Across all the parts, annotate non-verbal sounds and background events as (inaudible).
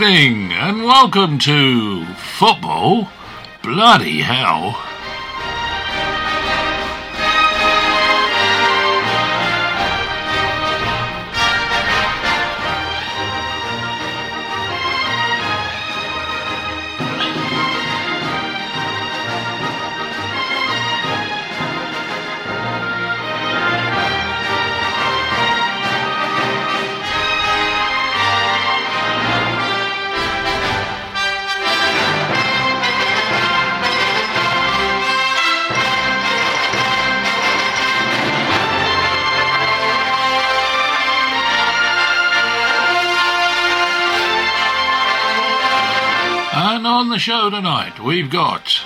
evening and welcome to Football Bloody Hell. Show tonight, we've got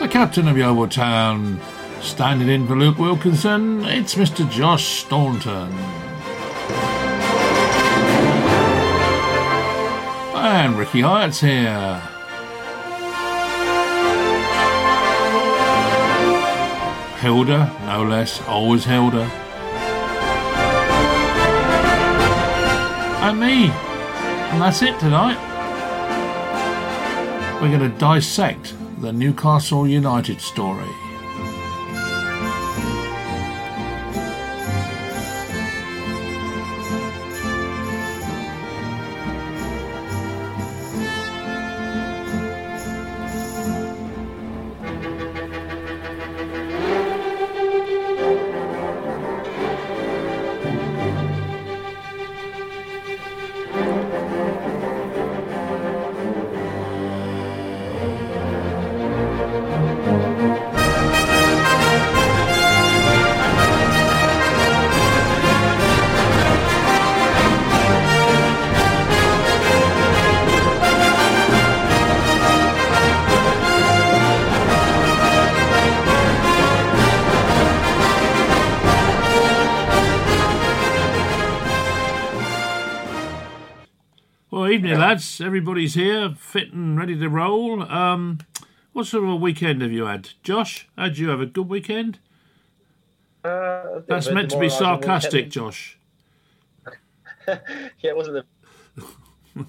the captain of Yeovil Town, standing in for Luke Wilkinson. It's Mr. Josh Staunton. And Ricky Hyatt's here. Hilda, no less, always Hilda. And me. And that's it tonight. We're going to dissect the Newcastle United story. Lads. Everybody's here, fit and ready to roll. Um, what sort of a weekend have you had, Josh? Had you have a good weekend? Uh, That's meant to be sarcastic. Josh. (laughs) yeah, it wasn't the.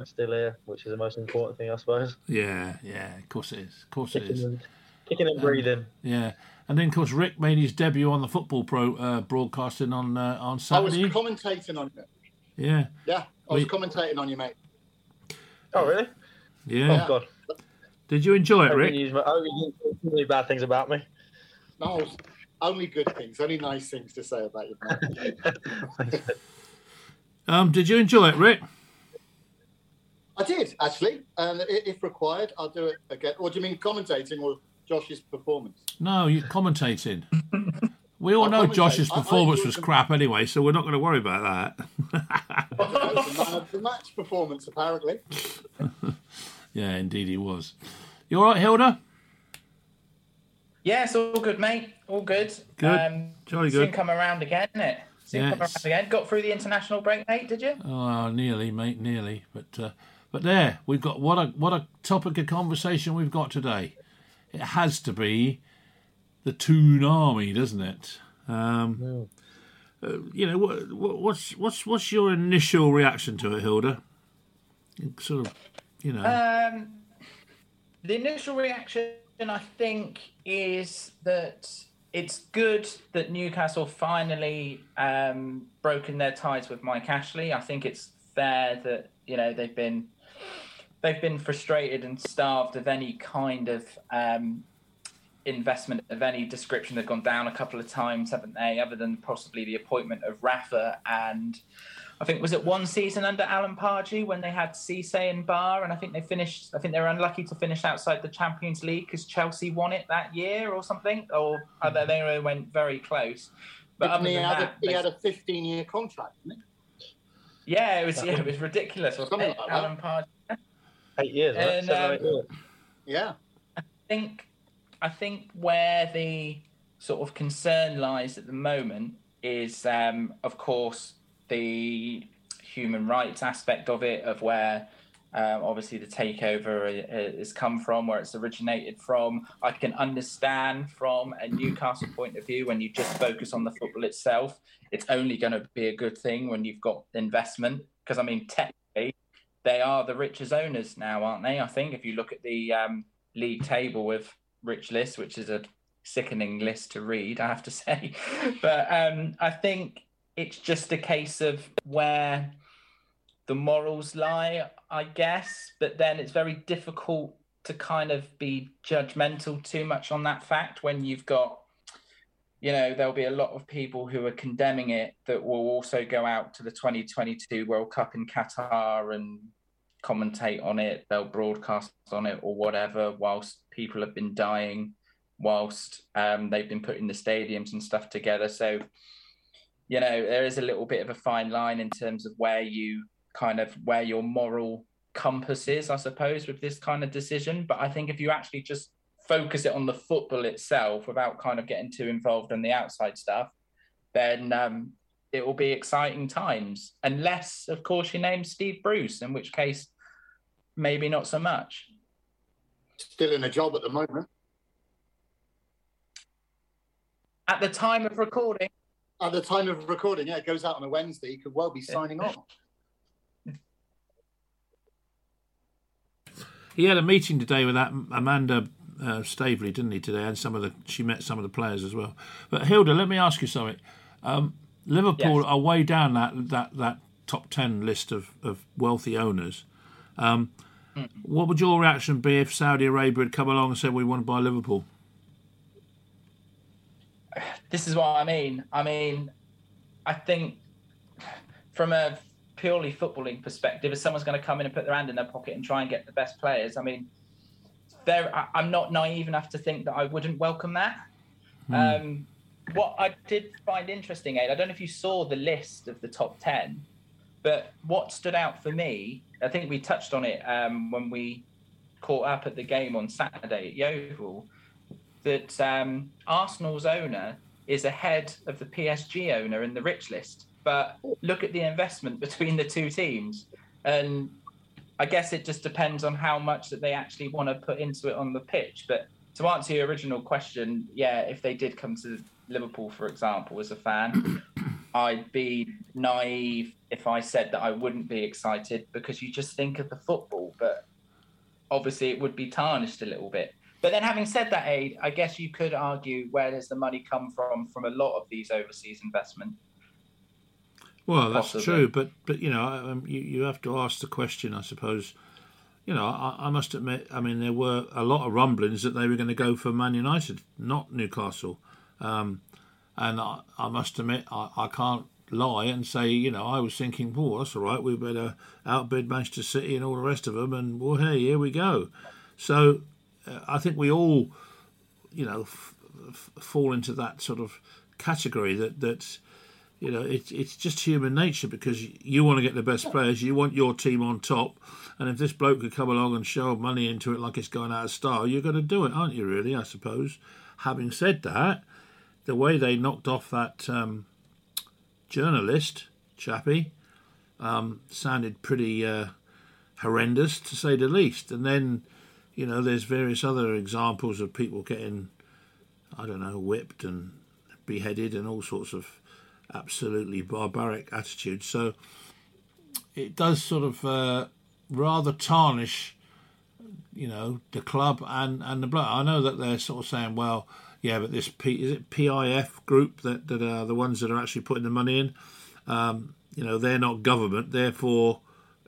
I'm still here, which is the most important thing, I suppose. Yeah, yeah. Of course it is. Of course it Kicking is. and, kicking and breathing. Yeah, and then of course Rick made his debut on the football pro uh, broadcasting on uh, on Saturday. I was Saturday. commentating on it. yeah, Yeah, I was We- commentating on you, mate. Oh, really? yeah. Oh, God. Did you enjoy it, Rick? didn't use my, I didn't use too many bad things about me. No, only good things, only nice things to say about you. mate. (laughs) Um, did you enjoy it, Rick? I did actually, and if required, I'll do it again. Or do you mean commentating or Josh's performance? No, you're commentating. (laughs) We all I know commentate. Josh's I- I performance was crap anyway, so we're not going to worry about that. That (laughs) the the match performance, apparently. (laughs) yeah, indeed he was. You all right, Hilda? Yes, all good, mate. All good. Good. Um, Jolly Soon come around again, innit? Soon come around again. Got through the international break, mate, did you? Oh, nearly, mate, nearly. But uh, but there, we've got what a what a topic of conversation we've got today. It has to be the Toon Army, doesn't it? Um, uh, you know, what, what, what's what's what's your initial reaction to it, Hilda? Sort of, you know. Um, the initial reaction, I think, is that it's good that Newcastle finally um, broken their ties with Mike Ashley. I think it's fair that you know they've been they've been frustrated and starved of any kind of um, investment of any description. They've gone down a couple of times, haven't they? Other than possibly the appointment of Rafa and I think was it one season under Alan Pardew when they had Cisse and Ba, and I think they finished. I think they were unlucky to finish outside the Champions League because Chelsea won it that year or something, or other they went very close. But And other he, than had that, a, he they- had a 15 year contract, didn't yeah, it was yeah, it was ridiculous. Wasn't Something it? like that. Alan Pardew. Eight years, right? And, Seven, um, eight years. Yeah. I think I think where the sort of concern lies at the moment is, um, of course, the human rights aspect of it, of where um, obviously the takeover has come from, where it's originated from. I can understand from a Newcastle point of view when you just focus on the football itself, it's only going to be a good thing when you've got investment. Because I mean, technically, they are the richest owners now, aren't they? I think if you look at the um, league table with Rich List, which is a sickening list to read, I have to (laughs) say, but um, I think it's just a case of where the morals lie, I guess. But then it's very difficult to kind of be judgmental too much on that fact when you've got, you know, there'll be a lot of people who are condemning it that will also go out to the 2022 World Cup in Qatar and commentate on it. They'll broadcast on it or whatever, whilst people have been dying, whilst um, they've been putting the stadiums and stuff together. So, you know, there is a little bit of a fine line in terms of where you kind of where your moral compass is, I suppose, with this kind of decision. But I think if you actually just focus it on the football itself without kind of getting too involved in the outside stuff, then um, it will be exciting times. Unless, of course, you name Steve Bruce, in which case, maybe not so much. Still in a job at the moment. At the time of recording. At the time of recording, yeah, it goes out on a Wednesday. He could well be signing on. (laughs) He had a meeting today with that Amanda uh, Staveley, didn't he? Today, and some of the she met some of the players as well. But Hilda, let me ask you something. Um, Liverpool yes. are way down that that that top ten list of, of wealthy owners. Um. What would your reaction be if Saudi Arabia had come along and said we want to buy Liverpool? This is what I mean. I mean, I think from a purely footballing perspective, if someone's going to come in and put their hand in their pocket and try and get the best players, I mean, there I'm not naive enough to think that I wouldn't welcome that. Mm. Um, what I did find interesting, Ed, I don't know if you saw the list of the top ten, but what stood out for me, I think we touched on it um, when we caught up at the game on Saturday at Yeovil, that um, Arsenal's owner is ahead of the PSG owner in the rich list but look at the investment (laughs) between the two teams. And I guess it just depends on how much that they actually want to put into it on the pitch. But to answer your original question, yeah, if they did come to Liverpool, for example, as a fan, (clears throat) I'd be naive if I said that I wouldn't be excited because you just think of the football. But obviously, it would be tarnished a little bit. But then, having said that, Aid, I guess you could argue where does the money come from from a lot of these overseas investment well, that's possibly. true, but but you know, um, you you have to ask the question, I suppose. You know, I, I, must admit, I mean, there were a lot of rumblings that they were going to go for Man United, not Newcastle, um, and I, I, must admit, I, I can't lie and say, you know, I was thinking, well, that's all right, we better outbid Manchester City and all the rest of them, and well, hey, here we go. So, uh, I think we all, you know, f- f- fall into that sort of category that that you know, it's it's just human nature because you want to get the best players, you want your team on top, and if this bloke could come along and shove money into it like it's going out of style, you're going to do it, aren't you? Really, I suppose. Having said that, the way they knocked off that um, journalist chappie um, sounded pretty uh, horrendous, to say the least. And then, you know, there's various other examples of people getting, I don't know, whipped and beheaded and all sorts of absolutely barbaric attitudes. So it does sort of uh, rather tarnish, you know, the club and and the blood. I know that they're sort of saying, well, yeah, but this P, is it PIF group that that are the ones that are actually putting the money in. Um, you know, they're not government, therefore.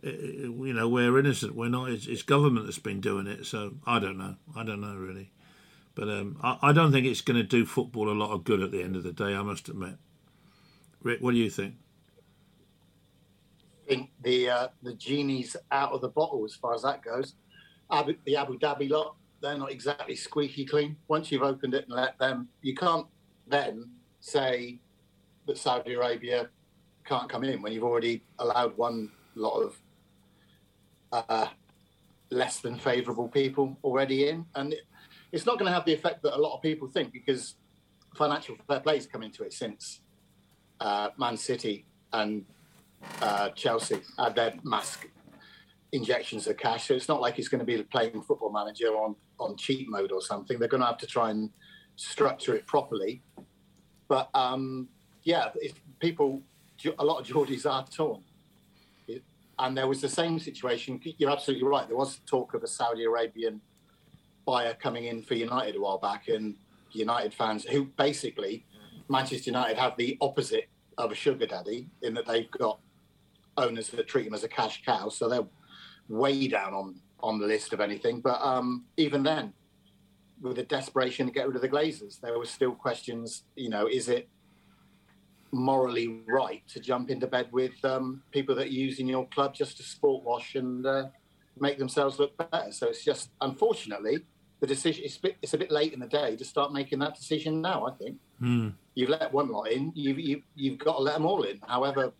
You know, we're innocent. We're not. It's, it's government that's been doing it. So I don't know. I don't know really, but um, I, I don't think it's going to do football a lot of good at the end of the day. I must admit. Rick, what do you think? I think the uh, the genie's out of the bottle as far as that goes. Abu, the Abu Dhabi lot, they're not exactly squeaky clean. Once you've opened it and let them, you can't then say that Saudi Arabia can't come in when you've already allowed one lot of uh, less than favourable people already in, and it's not going to have the effect that a lot of people think because financial fair play has come into it since uh, Man City and uh, Chelsea had their mask injections of cash. So it's not like he's going to be playing Football Manager on on cheat mode or something. They're going to have to try and structure it properly. But um, yeah, if people, a lot of Geordies are torn. And there was the same situation. You're absolutely right. There was talk of a Saudi Arabian buyer coming in for United a while back, and United fans who basically Manchester United have the opposite of a sugar daddy in that they've got owners that treat him as a cash cow, so they're way down on on the list of anything. But um, even then, with the desperation to get rid of the Glazers, there were still questions. You know, is it morally right to jump into bed with um, people that are using your club just to sport wash and uh, make themselves look better? So it's just unfortunately the decision. It's a, bit, it's a bit late in the day to start making that decision now. I think mm. you've let one lot in. You've you, you've got to let them all in, however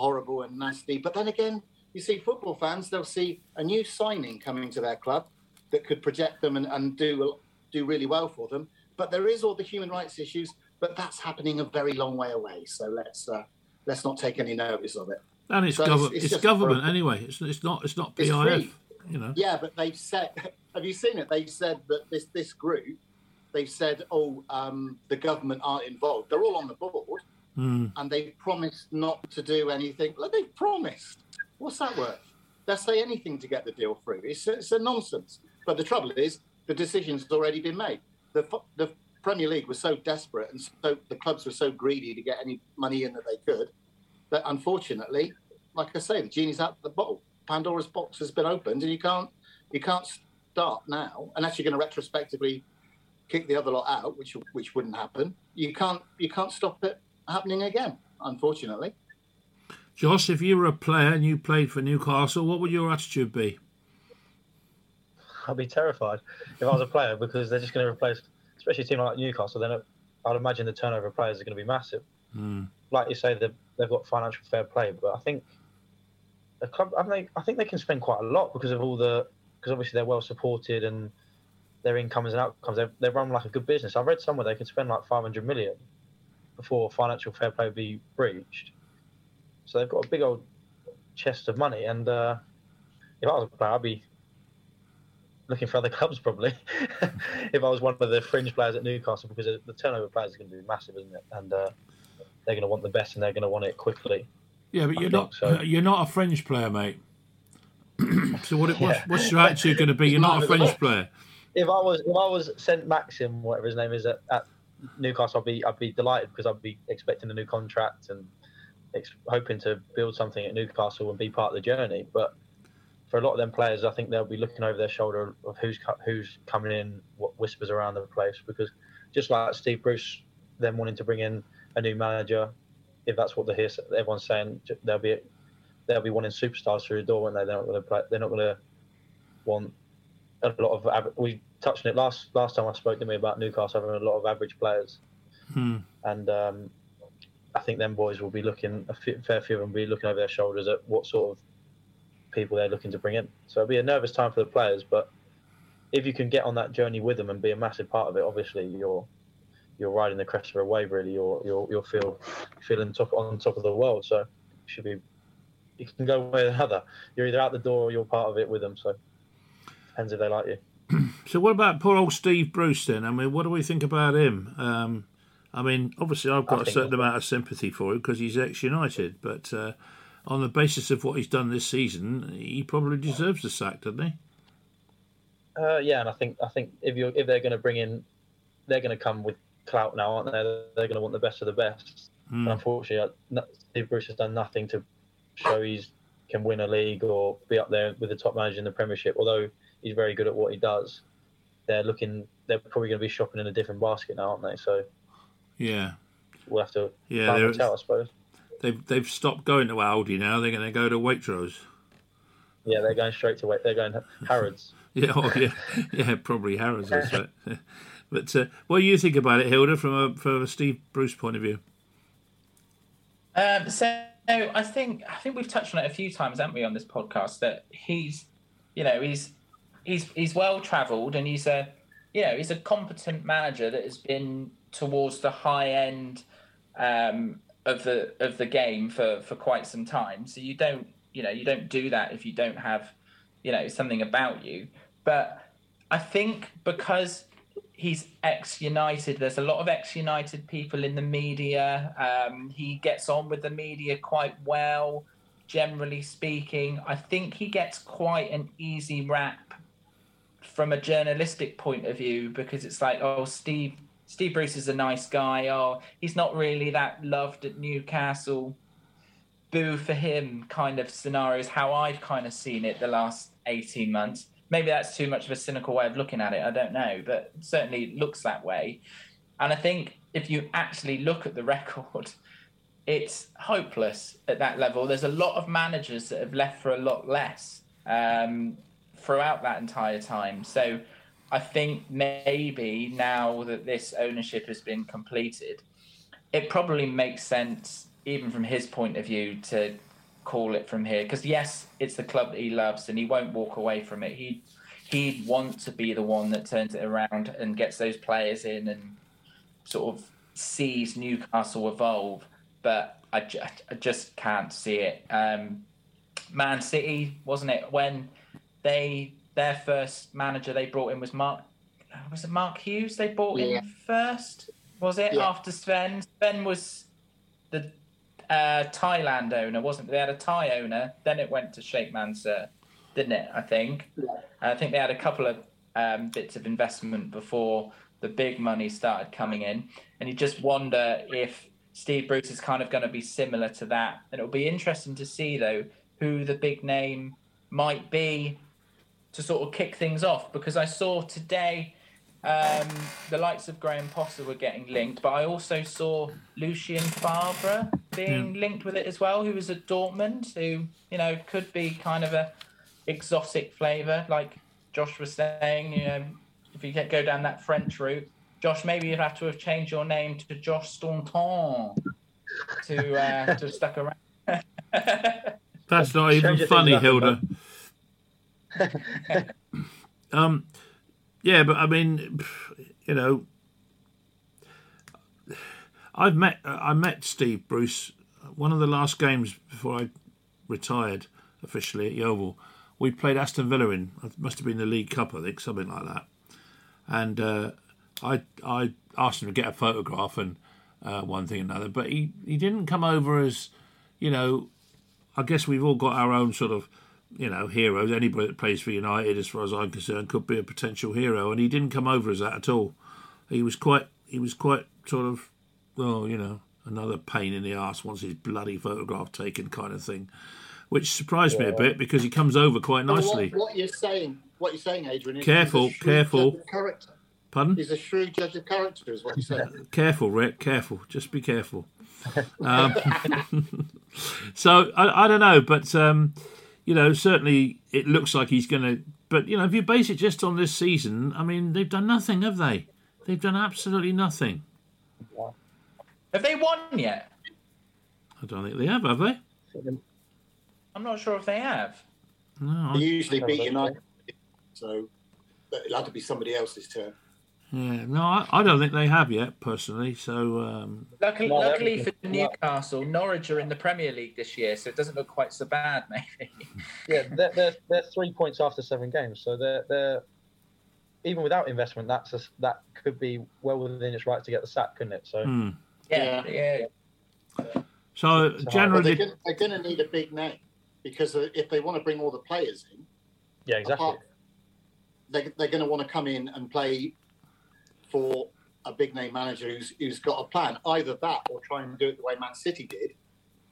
horrible and nasty. But then again, you see football fans, they'll see a new signing coming to their club that could project them and, and do do really well for them. But there is all the human rights issues, but that's happening a very long way away. So let's uh, let's not take any notice of it. And it's, So gov- it's- it's, it's government for- anyway. It's, it's not it's not PIF. You know. Yeah, but they've said. (laughs) Have you seen it? They've said that this this group, they've said, oh, um, the government aren't involved. They're all on the board, Mm. and they've promised not to do anything. Well, they've promised. What's that worth? They'll say anything to get the deal through. It's it's a nonsense. But the trouble is, the decision's already been made. The the Premier League was so desperate, and so the clubs were so greedy to get any money in that they could, that unfortunately, like I say, the genie's out of the bottle. Pandora's box has been opened, and you can't you can't start now unless you're going to retrospectively kick the other lot out, which which wouldn't happen. You can't you can't stop it happening again. Unfortunately, Josh, if you were a player and you played for Newcastle, what would your attitude be? I'd be terrified if I was a player because they're just going to replace, especially a team like Newcastle. Then I'd imagine the turnover of players is going to be massive. Mm. Like you say, they've, they've got financial fair play, but I think the club, I think, I think they can spend quite a lot because of all the, because obviously they're well supported and their incomes and outcomes. They they run like a good business. I've read somewhere they can spend like 500 million before financial fair play be breached. So they've got a big old chest of money, and uh, if I was a player, I'd be looking for other (laughs) clubs probably. (laughs) if I was one of the fringe players at Newcastle, because the turnover players is going to be massive, isn't it? And uh, they're going to want the best, and they're going to want it quickly. Yeah, but I you're not so. you're not a fringe player, mate. (clears throat) so what, what's, Yeah. what's your attitude going to be? (laughs) You're not a fringe player. If I was if I was Saint Maxim, whatever his name is, at, at Newcastle, I'd be I'd be delighted because I'd be expecting a new contract and hoping to build something at Newcastle and be part of the journey. But for a lot of them players, I think they'll be looking over their shoulder of who's who's coming in, what whispers around the place. Because just like Steve Bruce, them wanting to bring in a new manager, if that's what they hear, everyone's saying they'll be they'll be wanting superstars through the door, and they? they're not going to play. They're not going to want a lot of. We touched on it last last time I spoke to me about Newcastle having a lot of average players, Hmm. and um, I think them boys will be looking a fair few of them will be looking over their shoulders at what sort of people they're looking to bring in. So it'll be a nervous time for the players, but if you can get on that journey with them and be a massive part of it, obviously you're you're riding the crest of a wave. Really, you're you're you'll feel feeling top on top of the world. So it should be you can go one way or the other. You're either out the door or you're part of it with them. So depends if they like you. (clears throat) So what about poor old Steve Bruce then? I mean, what do we think about him? Um, I mean, obviously I've got a certain amount of sympathy for him because he's ex-United, but uh, on the basis of what he's done this season, he probably deserves the sack, doesn't he? Uh, yeah, and I think I think if you if they're going to bring in, they're going to come with clout now, aren't they? They're going to want the best of the best. Hmm. And unfortunately, uh, Steve Bruce has done nothing to show he's can win a league or be up there with the top manager in the Premiership. Although he's very good at what he does, they're looking. They're probably going to be shopping in a different basket now, aren't they? So Yeah, we'll have to yeah. time they're- will tell, I suppose. They've they've stopped going to Aldi now. They're going to go to Waitrose. Yeah, they're going straight to wait. They're going Harrods. (laughs) Yeah, oh, yeah, yeah. Probably Harrods. I suppose. (laughs) But uh, what do you think about it, Hilda, from a from a Steve Bruce point of view? Um, so I think I think we've touched on it a few times, haven't we, on this podcast? That he's, you know, he's he's he's well travelled and he's a, you know, he's a competent manager that has been towards the high end um, of the of the game for for quite some time. So you don't you know, you don't do that if you don't have, you know, something about you. But I think because he's ex United, there's a lot of ex United people in the media. Um, he gets on with the media quite well, generally speaking. I think he gets quite an easy rap from a journalistic point of view because it's like, oh, Steve. Steve Bruce is a nice guy. Oh, he's not really that loved at Newcastle boo for him kind of scenarios, how I've kind of seen it the last 18 months. Maybe that's too much of a cynical way of looking at it. I don't know, but certainly looks that way. And I think if you actually look at the (laughs) record, it's hopeless at that level. There's a lot of managers that have left for a lot less um, throughout that entire time. So I think maybe now that this ownership has been completed, it probably makes sense even from his point of view, to call it from here. Because yes, it's the club that he loves, and he won't walk away from it. He he'd want to be the one that turns it around and gets those players in and sort of sees Newcastle evolve. But I, ju- I just can't see it. Um, Man City, wasn't it when they their first manager they brought in was Mark was it Mark Hughes they brought Yeah. in first? Was it Yeah. after Sven? Sven was the uh, Thailand owner, wasn't it? They had a Thai owner, then it went to Sheikh Mansour, didn't it? I think. Yeah. I think they had a couple of um, bits of investment before the big money started coming in, and you just wonder if Steve Bruce is kind of going to be similar to that. And it'll be interesting to see though who the big name might be to sort of kick things off because I saw today um, the likes of Graham Potter were getting linked, but I also saw Lucien Favre being linked with it as well, who was at Dortmund, who you know could be kind of a exotic flavour, like Josh was saying. You know, if you get, go down that French route, Josh, maybe you'd have to have changed your name to Josh Staunton to uh, to have stuck around. (laughs) That's not even funny, things Hilda. (laughs) um, yeah, but I mean, you know, I've met I met Steve Bruce one of the last games before I retired officially at Yeovil. We played Aston Villa in it must have been the League Cup, I think, something like that. And uh, I I asked him to get a photograph and uh, one thing and another, but he, he didn't come over as you know I guess we've all got our own sort of, you know, heroes. Anybody that plays for United, as far as I'm concerned, could be a potential hero, and he didn't come over as that at all. He was quite, he was quite sort of, well, you know, another pain in the ass once his bloody photograph taken, kind of thing, which surprised me a bit because he comes over quite nicely. What, what you're saying, what you're saying, Adrian, is Careful, he's a shrewd careful. judge of Character. Pardon? He's a shrewd judge of character, is what you're saying. (laughs) Careful, Rick. Careful. Just be careful. (laughs) Um, (laughs) so I, I don't know, but um, you know, certainly it looks like he's going to. But you know, if you base it just on this season, I mean, they've done nothing, have they? They've done absolutely nothing. Have they won yet? I don't think they have, have they? I'm not sure if they have. No. They usually beat Sounds United, so it'll have to be somebody else's turn. Yeah, no, I, I don't think they have yet, personally. So um, Luckily, No, luckily for Newcastle, Norwich are in the Premier League this year, so it doesn't look quite so bad, (laughs) maybe. Yeah, they're, they're, they're three points after seven games, so they're they're even without investment, that's a, that could be well within its right to get the sack, couldn't it? So hmm. Yeah, yeah. so So, generally, they're going to need a big name because if they want to bring all the players in, yeah, exactly. apart- they, they're going to want to come in and play for a big name manager who's, who's got a plan. Either that or try and do it the way Man City did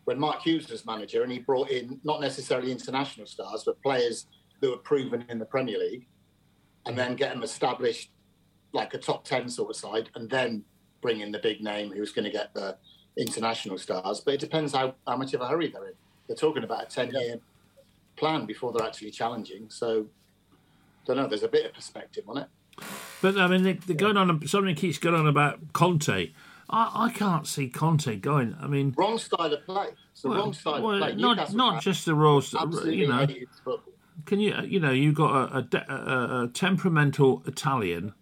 when Mark Hughes was manager and he brought in not necessarily international stars, but players that were proven in the Premier League and then get them established like a top 10 sort of side and then bring in the big name who's going to get the international stars. But it depends how, how much of a hurry they're in. They're talking about a 10 year plan before they're actually challenging. So, I don't know. There's a bit of perspective on it. But I mean, they, they're going on. Something keeps going on about Conte. I, I can't see Conte going. I mean, Wrong style of play. It's the well, wrong style well, of play. not not just the absolutely You know. Can you, you know, you've got a, a, a, a temperamental Italian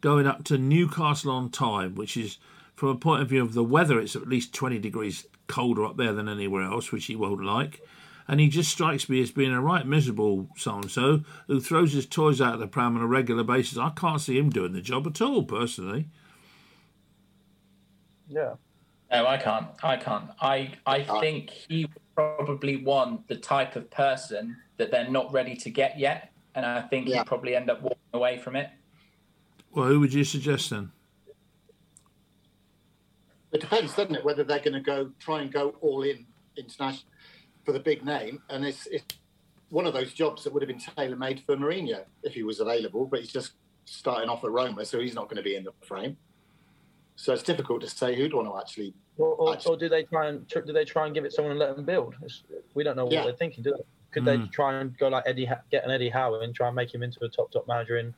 going up to Newcastle on time, which is, from a point of view of the weather, it's at least 20 degrees colder up there than anywhere else, which he won't like. And he just strikes me as being a right miserable so and so who throws his toys out of the pram on a regular basis. I can't see him doing the job at all, personally. Yeah. No, I can't. I can't. I I uh, think he would probably want the type of person that they're not ready to get yet, and I think Yeah. he'd probably end up walking away from it. Well, who would you suggest then? It depends, doesn't it, whether they're going to go try and go all in international for the big name, and it's, it's one of those jobs that would have been tailor made for Mourinho if he was available, but he's just starting off at Roma, so he's not going to be in the frame. So it's difficult to say who'd want to actually. Or, or, Actually- or do they try and tr- do they try and give it someone and let them build? It's, we don't know what Yeah. they're thinking, do they? Could Mm. they try and go like Eddie, get an Eddie Howe and try and make him into a top top manager? And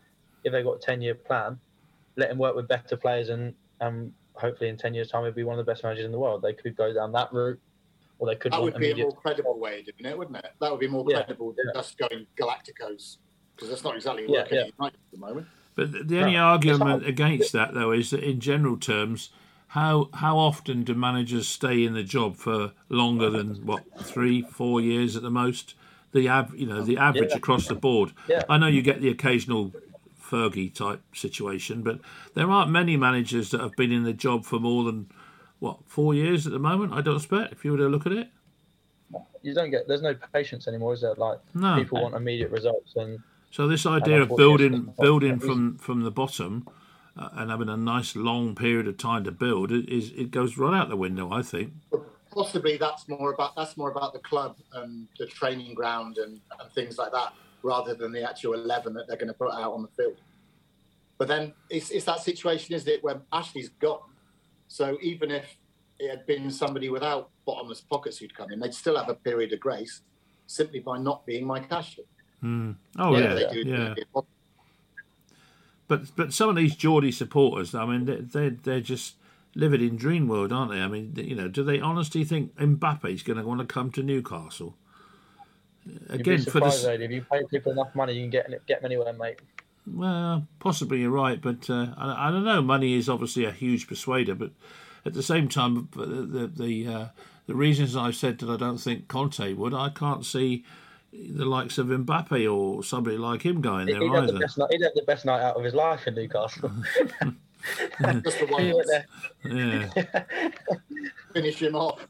if they've got a ten year plan, let him work with better players and and hopefully in ten years time he'll be one of the best managers in the world. They could go down that route, or they could. That want would be a more credible way of doing it, wouldn't it? That would be more Yeah, credible than yeah. just going Galacticos, because that's not exactly Yeah, working yeah. at United at the moment. But the, the only No, argument it's against that, though, is that in general terms, how how often do managers stay in the job for longer than what three, four years at the most? The av- you know, the average Yeah. across the board. Yeah. I know you get the occasional Fergie type situation, but there aren't many managers that have been in the job for more than what four years at the moment. I don't expect. If you were to look at it, You don't get. There's no patience anymore, is there? Like no. people want immediate results, and So this idea of building building from from the bottom uh, and having a nice long period of time to build it is it goes right out the window. I think. Possibly that's more about that's more about the club and the training ground and, and things like that, rather than the actual eleven that they're going to put out on the field. But then it's, it's that situation, isn't it, where Ashley's gone. So even if it had been somebody without bottomless pockets who'd come in, they'd still have a period of grace simply by not being my Ashley. Hmm. Oh Yeah, yeah, They yeah. But but some of these Geordie supporters, I mean, they they they're just living in dream world, aren't they? I mean, you know, do they honestly think Mbappe's going to want to come to Newcastle? you'd Again, be for the surprised Eddie, if you pay people enough money, you can get get them anywhere, mate. Well, possibly you're right, but uh, I, I don't know. Money is obviously a huge persuader, but at the same time, the the the, uh, the reasons I've said that I don't think Conte would, I can't see the likes of Mbappe or somebody like him going there He'd have, the either. best night, he'd have the best night out of his life in Newcastle. (laughs) Just the one went. Yeah, finish him off.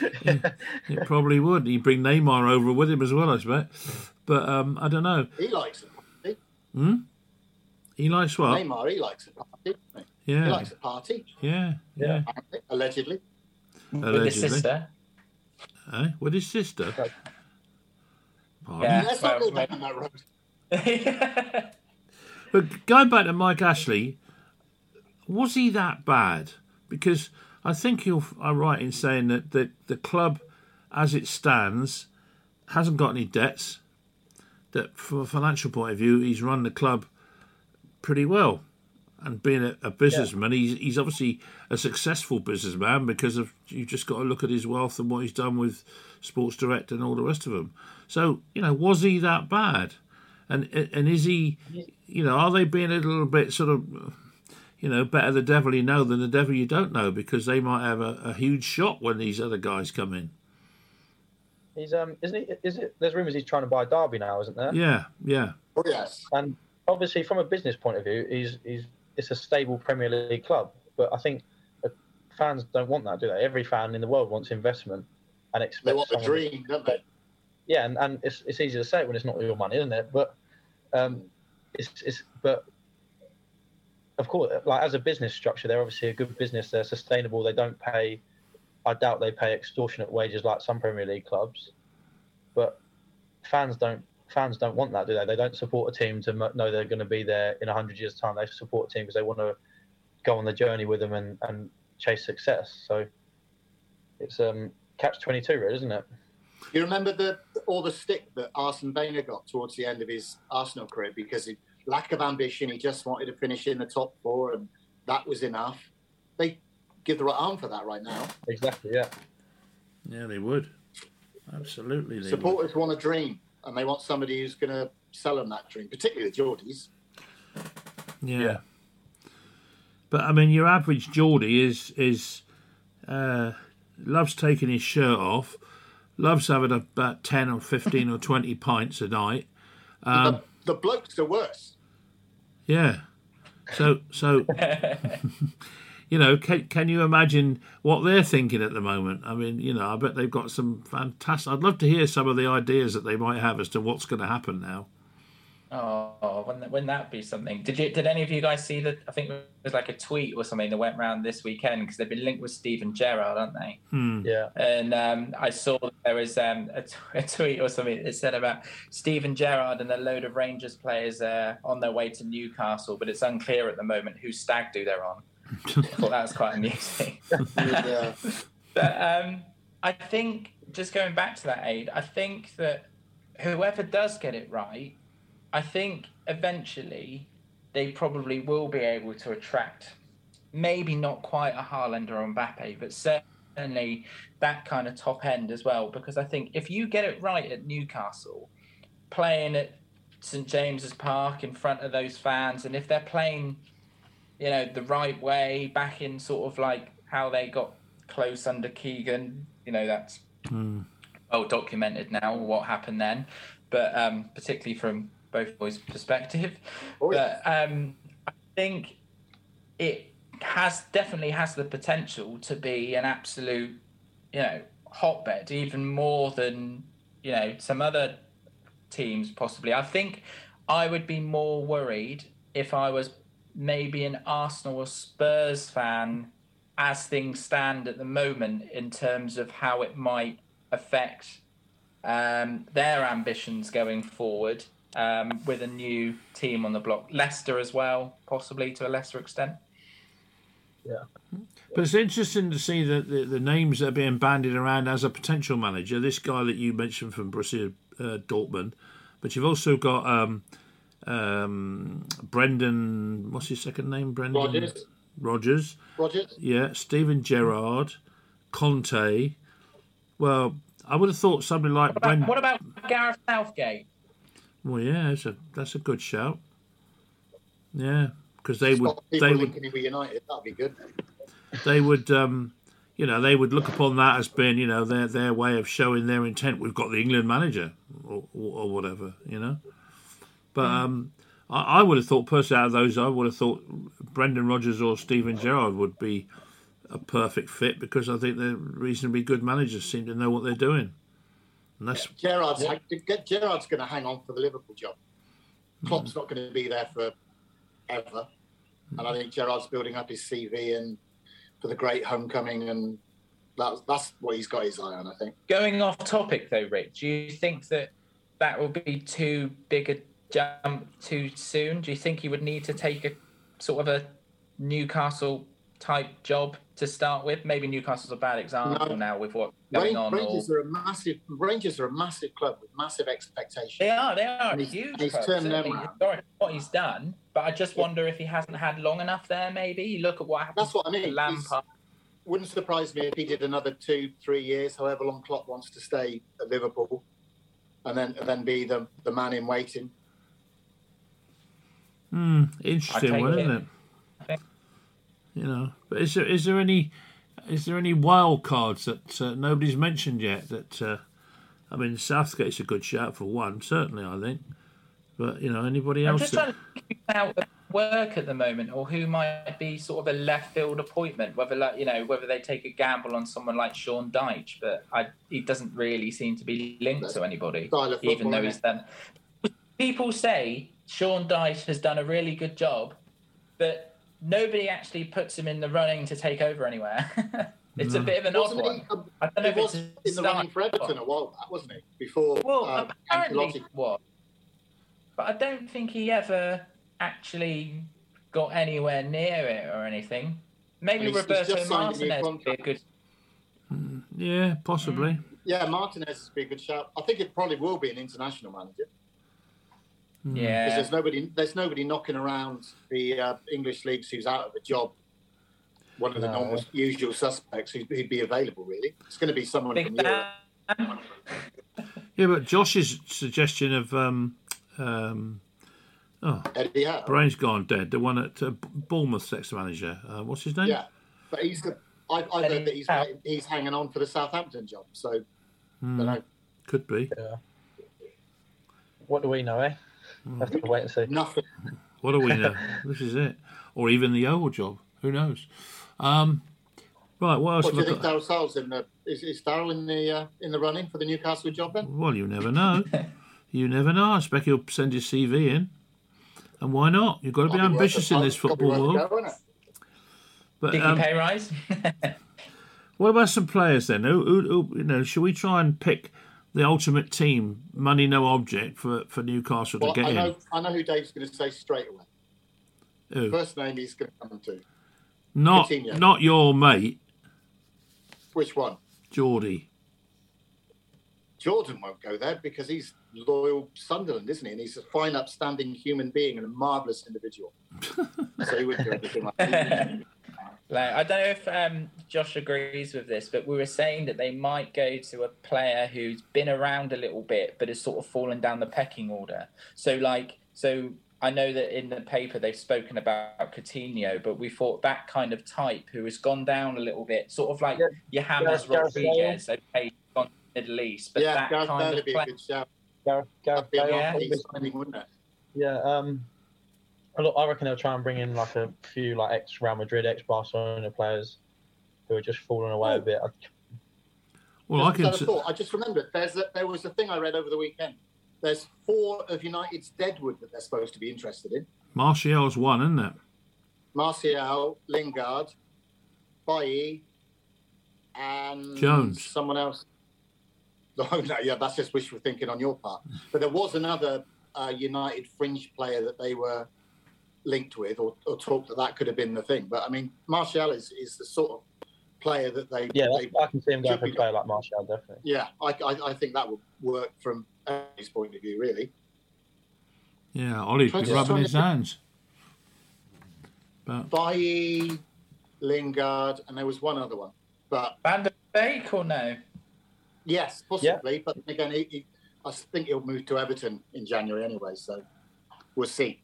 it probably would. He'd bring Neymar over with him as well, I bet. But um, I don't know. He likes it. He likes what? Neymar, he likes a party. doesn't He He likes a party, yeah, yeah. apparently, allegedly. with his Allegedly. sister. Eh? With his sister. Like- Pardon? Yeah. Let's not go down that road. (laughs) But going back to Mike Ashley, was he that bad? Because I think you're are right in saying that the, the club, as it stands, hasn't got any debts. That from a financial point of view, he's run the club pretty well. And being a, a businessman, he's, he's obviously a successful businessman because of you've just got to look at his wealth and what he's done with Sports Direct and all the rest of them. So you know, was he that bad? And and is he? You know, are they being a little bit sort of, you know, better the devil you know than the devil you don't know because they might have a, a huge shot when these other guys come in. He's um, isn't he? Is it? There's rumours he's trying to buy Derby now, isn't there? Yeah, yeah, Oh, yes. And obviously, from a business point of view, he's he's it's a stable Premier League club. But I think uh, fans don't want that, do they? Every fan in the world wants investment and it's They want the dream, don't they? Yeah, and, and it's it's easy to say it when it's not your money, isn't it? But um, it's it's but of course, like as a business structure, they're obviously a good business. They're sustainable. They don't pay. I doubt they pay extortionate wages like some Premier League clubs. But fans don't fans don't want that, do they? They don't support a team to know they're going to be there in hundred years' time. They support a team because they want to go on the journey with them and, and chase success. So it's um catch twenty two, really, isn't it? You remember the all the stick that Arsene Wenger got towards the end of his Arsenal career because he lack of ambition. He just wanted to finish in the top four, and that was enough. They give the right arm for that right now. Exactly. Yeah. yeah. They would absolutely. They would. Supporters want a dream, and they want somebody who's going to sell them that dream, particularly the Geordies. Yeah. Yeah. But I mean, your average Geordie is is uh, loves taking his shirt off, loves having about ten or fifteen or twenty pints a night. Um, the, the blokes are worse. Yeah. So so (laughs) you know, can can you imagine what they're thinking at the moment? I mean, you know, I bet they've got some fantastic. I'd love to hear some of the ideas that they might have as to what's going to happen now. Oh, wouldn't that, wouldn't that be something? Did you? Did any of you guys see that? I think it was like a tweet or something that went around this weekend because they've been linked with Steven Gerrard, aren't they? Hmm. Yeah. And um, I saw there was um, a, t- (laughs) a tweet or something that said about Steven Gerrard and a load of Rangers players uh, on their way to Newcastle, but it's unclear at the moment whose stag do they're on. (laughs) I thought that was quite amusing. (laughs) yeah. But um, I think just going back to that aid, I think that whoever does get it right, I think eventually they probably will be able to attract maybe not quite a Haaland or Mbappe, but certainly that kind of top end as well. Because I think if you get it right at Newcastle, playing at St James's Park in front of those fans, and if they're playing, you know, the right way, back in sort of like how they got close under Keegan, you know, that's well documented now what happened then, but um, particularly from both boys' perspective. Oh, yeah. But um, I think it has definitely has the potential to be an absolute, you know, hotbed, even more than you know some other teams possibly. I think I would be more worried if I was maybe an Arsenal or Spurs fan as things stand at the moment in terms of how it might affect um, their ambitions going forward um, with a new team on the block. Leicester as well, possibly to a lesser extent. Yeah. But it's interesting to see the, the, the names that are being bandied around as a potential manager. This guy that you mentioned from Borussia uh, Dortmund, but you've also got um, um, Brendan. What's his second name? Brendan Rodgers. Rogers. Rodgers. Yeah, Steven Gerrard, Conte. Well, I would have thought somebody like What about, Brendan. what about Gareth Southgate? Well, yeah, that's a that's a good shout. Yeah, because they would they would linking him with United. That'd be good. they would um, you know they would look upon that as being you know their their way of showing their intent. We've got the England manager or, or, or whatever, you know. But um, I, I would have thought personally out of those, I would have thought Brendan Rodgers or Steven Gerrard would be a perfect fit because I think they're reasonably good managers, seem to know what they're doing. And that's Gerrard's get Gerrard's going to hang on for the Liverpool job. Klopp's not going to be there for ever, and I think Gerrard's building up his CV and for the great homecoming, and that's that's what he's got his eye on. I think. Going off topic though, Rich, do you think that that will be too big a jump too soon? Do you think he would need to take a sort of a Newcastle type job to start with? Maybe Newcastle's a bad example No. now with what's going Ran- on. Or... Rangers are a massive Rangers are a massive club with massive expectations. They are, they are And a he's- huge. he's club, turned them certainly what he's done, but I just wonder if he hasn't had long enough there. Maybe you look at what happened. That's what I mean. He's- Lampard. Wouldn't surprise me if he did another two, three years, however long Klopp wants to stay at Liverpool, and then and then be the the man in waiting. Hmm, interesting I take one, it. isn't it? I You know, but is there is there any is there any wild cards that uh, nobody's mentioned yet? That uh, I mean, Southgate's a good shout for one, certainly. I think, but you know, anybody I'm else? just that- trying to think out of work at the moment, or who might be sort of a left field appointment. Whether like you know whether they take a gamble on someone like Sean Dyche, but I, he doesn't really seem to be linked to anybody, even though innit? he's done. People say Sean Dyche has done a really good job, but nobody actually puts him in the running to take over anywhere. (laughs) it's a bit of an odd Wasn't one. he? Um, I don't know he if was it's in the running for style. Everton a while back, wasn't he? Before Well, uh, apparently Ancelotti. was, but I don't think he ever actually got anywhere near it or anything. Maybe he's- he's Roberto just signed a new Martinez would be a contract. good. yeah, possibly. Yeah, Martinez would be a good shout. I think it probably will be an international manager because Yeah, there's nobody there's nobody knocking around the uh, English leagues who's out of a job. One of the No. normal usual suspects who'd, who'd be available. Really, it's going to be someone Big from Europe. Yeah, but Josh's suggestion of um, um, oh, Eddie Howe. brain's gone dead. The one at uh, Bournemouth's ex manager. Uh, what's his name? Yeah, but he's the. I've, I've Eddie heard that he's Howe. he's hanging on for the Southampton job. So Don't know. Could be. What do we know, eh? Have to wait and see. Nothing. What do we know? this is it. Or even the old job. Who knows? Um, right. What else? What do you I think got? Daryl Sarll's in the is, is Daryl in the uh, in the running for the Newcastle job then? Well, you never know. (laughs) you never know. I expect he'll send his CV in. And why not? You've got to be Gotta ambitious in this football worth world. go. But um, pay rise. (laughs) what about some players then? Who, who, who, you know, should we try and pick the ultimate team, money no object, for, for Newcastle Well, to get I in? I know who Dave's going to say straight away. Who? First name he's going to come to. Not, Coutinho. not your mate, Which one? Geordie. Jordan won't go there because he's loyal Sunderland, isn't he? And he's a fine, upstanding human being and a marvellous individual. (laughs) so he wouldn't do anything like that. Like, I don't know if um, Josh agrees with this, but we were saying that they might go to a player who's been around a little bit, but has sort of fallen down the pecking order. So, like, so I know that in the paper they've spoken about Coutinho, but we thought that kind of type who has gone down a little bit, sort of like Yeah, your James Gareth Bale. Rodriguez, okay, gone to the Middle East, but yeah, that Gareth kind Bale of would be a player. good shout. Gareth, Gareth That'd be a Bale, Yeah. marquee wouldn't it? Yeah, um, look, I reckon they'll try and bring in like a few like ex Real Madrid, ex Barcelona players who are just falling away a bit. I- Well, I Just can. another s- thought. I just remembered there's a, there was a thing I read over the weekend. There's four of United's deadwood that they're supposed to be interested in. Martial's one, isn't it? Martial, Lingard, Bailly, and Jones. Someone else. (laughs) No, no, yeah, that's just wishful thinking on your part. But there was another uh, United fringe player that they were linked with, or, or talked that that could have been the thing. But I mean, Martial is, is the sort of player that they. yeah, they I can see him going for a player like Martial, definitely. yeah, I, I, I think that would work from his point of view, really. Yeah, Ollie's Try been to- rubbing his hands. But Bailly, Lingard, and there was one other one. But Van der Beek or no? yes, possibly. But again, he, he, I think he'll move to Everton in January anyway. So we'll see.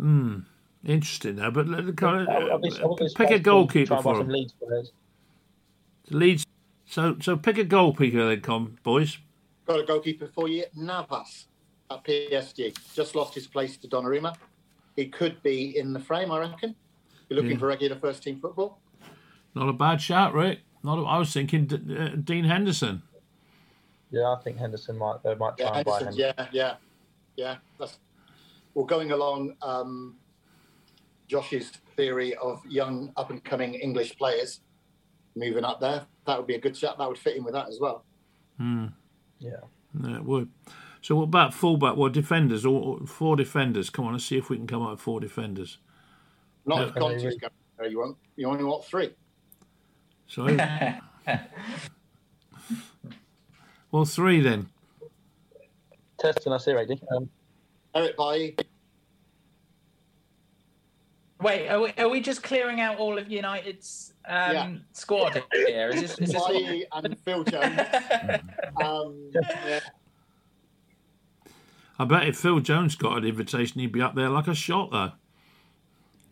Hmm, interesting though. But let- kind I- I of, uh, pick a goalkeeper try and buy for some him. Leeds. Leeds. So, so pick a goalkeeper then, come boys. Got a goalkeeper for you, Navas at PSG. Just lost his place to Donnarumma. He could be in the frame, I reckon. You're looking Yeah. for regular first team football. Not a bad shout, Rick. Not. A, I was thinking D- uh, Dean Henderson. Yeah, I think Henderson might they might try Yeah, and buy him. yeah, yeah, yeah. That's well going along. Um, Josh's theory of young up and coming English players moving up there. That would be a good shot. That would fit in with that as well. Hmm. Yeah. Yeah, it would. So what about fullback? Well, defenders or or four defenders. Come on, let's see if we can come up with four defenders. Not Yeah. if Conte's going there. You want you only want three. So, (laughs) well, three then. Testing us here, Eddie. Um, Eric Bailly, Wait, are we, are we just clearing out all of United's um, Yeah. squad here? Is this, is this what- Bailly and Phil Jones. (laughs) Um, yeah. I bet if Phil Jones got an invitation, he'd be up there like a shot, though.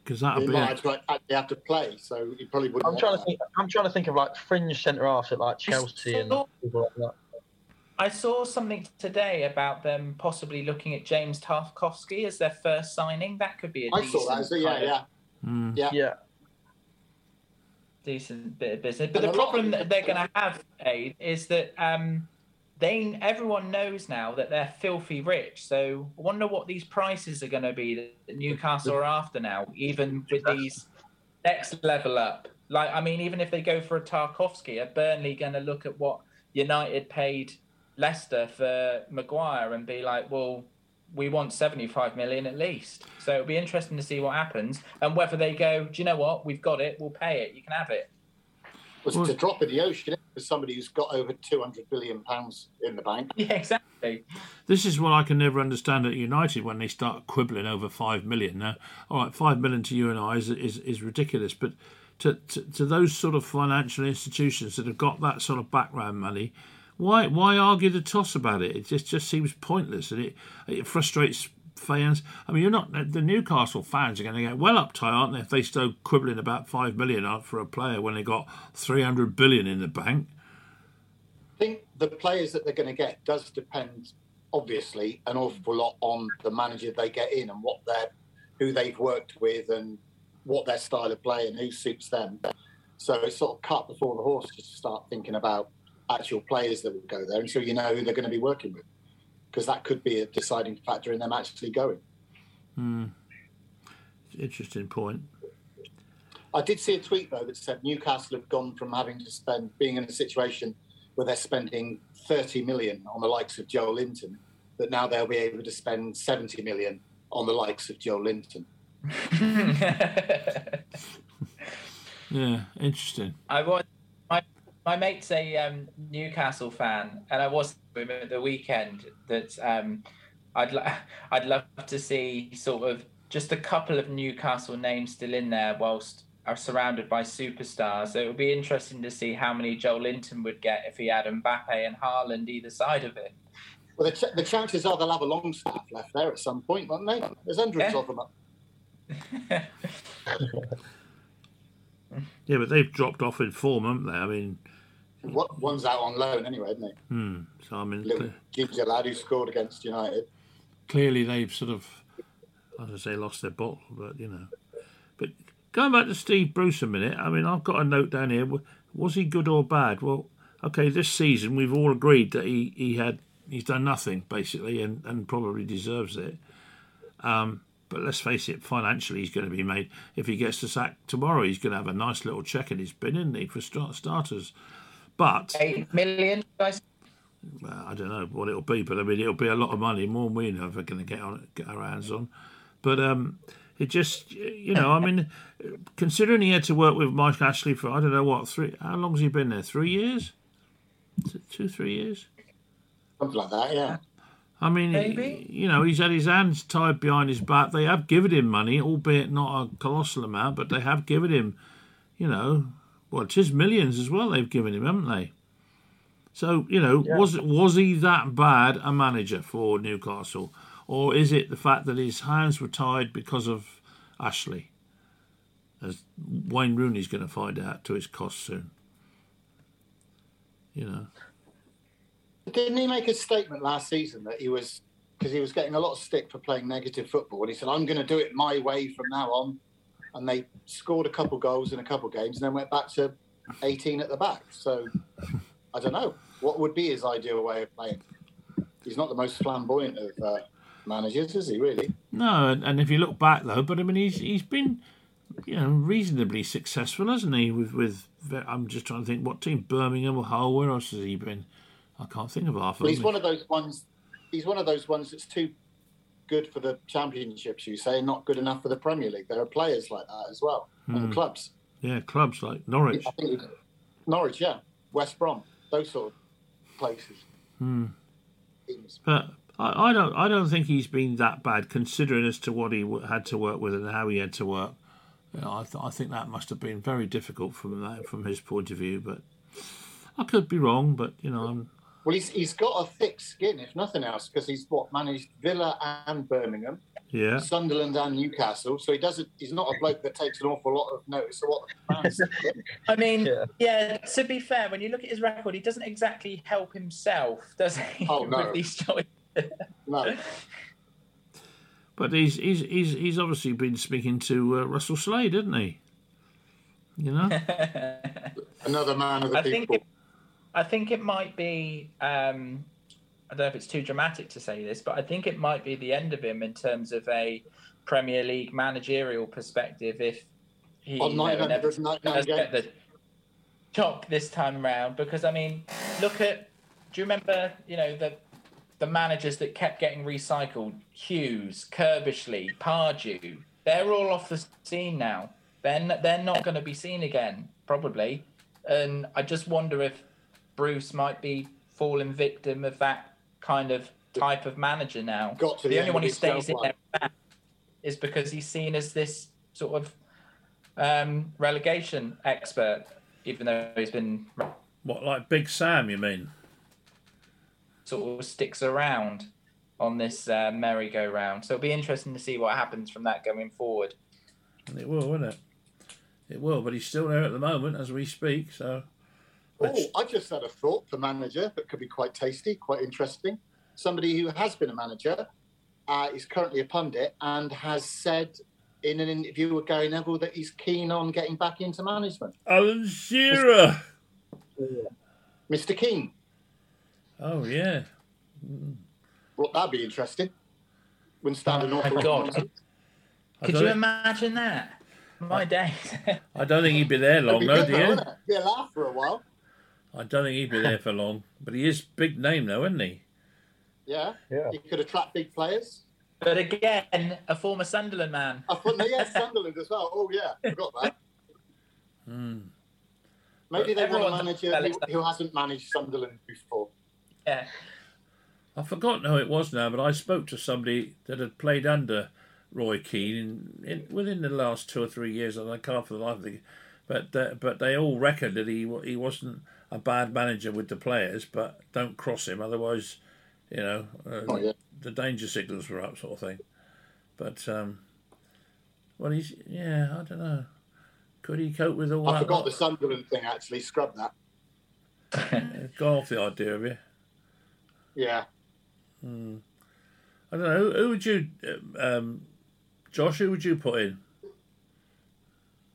Because that'd be. might it. actually actually have to play, so he probably wouldn't. I'm trying to that. think. I'm trying to think of like fringe centre halves at like Chelsea and people like that. I saw something today about them possibly looking at James Tarkowski as their first signing. That could be a I decent, saw that. So yeah, kind of- yeah. Hmm. Yeah. Yeah. decent bit of business. But And the problem of- that they're going to have, Aid, is that um, they everyone knows now that they're filthy rich. So I wonder what these prices are going to be that Newcastle are after now, even with these next level up. Like, I mean, even if they go for a Tarkowski, are Burnley going to look at what United paid Leicester for Maguire and be like, well, we want 75 million at least. So it'll be interesting to see what happens and whether they go, do you know what? We've got it. We'll pay it. You can have it. was a drop in the ocean for somebody who's got over 200 billion pounds in the bank. (laughs) Yeah, exactly. This is what I can never understand at United when they start quibbling over five million. Now, all right, five million to you and I is is, is ridiculous, but to, to to those sort of financial institutions that have got that sort of background money, why why argue the toss about it? It just just seems pointless, and it it frustrates fans. I mean, you're not the Newcastle fans are going to get well uptight, aren't they, if they still quibbling about five million for a player when they got three hundred billion in the bank? I think the players that they're going to get does depend, obviously, an awful lot on the manager they get in and what they're, who they've worked with and what their style of play and who suits them. So it's sort of cut before the horse to start thinking about actual players that would go there until you know who they're going to be working with, because that could be a deciding factor in them actually going. Hmm. Interesting point. I did see a tweet though that said Newcastle have gone from having to spend being in a situation where they're spending 30 million on the likes of Joelinton, that now they'll be able to spend 70 million on the likes of Joelinton. (laughs) Yeah, interesting. I was my my mate's a um, Newcastle fan, and I was with him at the weekend. That um, I'd lo- (laughs) I'd love to see sort of just a couple of Newcastle names still in there, whilst are surrounded by superstars. So it would be interesting to see how many Joelinton would get if he had Mbappe and Haaland either side of it. Well, the, ch- the chances are they'll have a Longstaff left there at some point, won't they? There's hundreds Yeah. of them. Up. (laughs) Yeah, but they've dropped off in form, haven't they? I mean, What- One's out on loan anyway, isn't he? hmm, so I mean, Little cle- lad who scored against United. clearly they've sort of, as I say, lost their bottle, but you know. But going back to Steve Bruce a minute, I mean, I've got a note down here. Was he good or bad? Well, okay, this season we've all agreed that he, he had he's done nothing basically, and, and probably deserves it. Um, but let's face it, financially he's going to be made. If he gets the sack tomorrow, he's going to have a nice little check in his bin, isn't he, for start, starters? But Eight million, guys. well, I don't know what it'll be, but I mean, it'll be a lot of money, more than we know if we're going to get on get our hands on. But um, it just, you know, I mean, considering he had to work with Mike Ashley for I don't know what three, how long's he been there? Three years, two, three years. Something like that, yeah. I mean, Maybe. you know, he's had his hands tied behind his back. They have given him money, albeit not a colossal amount, but they have given him, you know, well, it is millions as well. They've given him, haven't they? So you know, was was he that bad a manager for Newcastle, or is it the fact that his hands were tied because of Ashley? As Wayne Rooney's going to find out to his cost soon. You know. Didn't he make a statement last season that he was because he was getting a lot of stick for playing negative football, and he said, "I'm going to do it my way from now on." And they scored a couple goals in a couple games, and then went back to 18 at the back. So I don't know what would be his ideal way of playing. He's not the most flamboyant of uh, managers, is he? Really? No, and, if you look back though, but I mean, he's he's been, you know, reasonably successful, hasn't he? With with I'm just trying to think what team, Birmingham or Hull. Where else has he been? I can't think of half of Well, he's one of those ones. He's one of those ones that's too good for the championships. You say, not good enough for the Premier League. There are players like that as well, and hmm. clubs. Yeah, clubs like Norwich. I think it's- Norwich, yeah, West Brom, those sort of places. Hmm. Teams. But I, I don't I don't think he's been that bad considering as to what he w- had to work with and how he had to work. You know, I, th- I think that must have been very difficult from that from his point of view. But I could be wrong. But you know, I'm, Well, he's he's got a thick skin, if nothing else, because he's what managed Villa and Birmingham, yeah, Sunderland and Newcastle. So he doesn't. He's not a bloke that takes an awful lot of notice of what the fans. (laughs) think. I mean, Yeah. yeah. To be fair, when you look at his record, he doesn't exactly help himself, does he? Oh, (laughs) no. With no, but he's he's he's he's obviously been speaking to uh, Russell Slade, hasn't he? You know. (laughs) another man of the I think people. I think it might be. Um, I don't know if it's too dramatic to say this, but I think it might be the end of him in terms of a Premier League managerial perspective. If he On you know, 999 does get the chop this time round, because I mean, look at. Do you remember? You know the the managers that kept getting recycled: Hughes, Curbishley, Pardew. They're all off the scene now. They're they're not going to be seen again, probably. And I just wonder if Bruce might be falling victim of that kind of type of manager now. Got to the the only one who stays in shelf there back is because he's seen as this sort of um, relegation expert, even though he's been What like Big Sam? You mean? sort of sticks around on this uh, merry-go-round. So it'll be interesting to see what happens from that going forward. And It will, won't it? It will, but he's still there at the moment as we speak. So Oh, I just had a thought for manager that could be quite tasty, quite interesting. Somebody who has been a manager, uh, is currently a pundit, and has said in an interview with Gary Neville that he's keen on getting back into management. Alan Shearer. Mr. Keane. Oh yeah. Well, that'd be interesting. Wouldn't stand an Oh awful lot. God. of money. I Could you think, imagine that? My days. I don't think he'd be there long, be though, good do though, you? wouldn't? Be a laugh for a while. I don't think he'd be there for long. But he is big name, though, isn't he? Yeah. Yeah. He could attract big players. but again, a former Sunderland man. I thought, no, yeah, (laughs) Sunderland as well. Oh, yeah, forgot that. Hmm. Maybe they want a Everyone's manager jealous. who, who hasn't managed Sunderland before. Yeah. I've forgotten who it was now, but I spoke to somebody that had played under Roy Keane in, in within the last two or three years, and I can't for the life of me. But uh, but they all reckoned that he he wasn't a bad manager with the players, but don't cross him, otherwise, you know, uh, Oh, yeah. the danger signals were up, sort of thing. But um, well, he's yeah, I don't know. Could he cope with all I that? forgot the Sunderland thing, actually. Scrub that. (laughs) Gone off the idea of you. Yeah. Hmm. I don't know. Who, who would you, um, Josh? Who would you put in?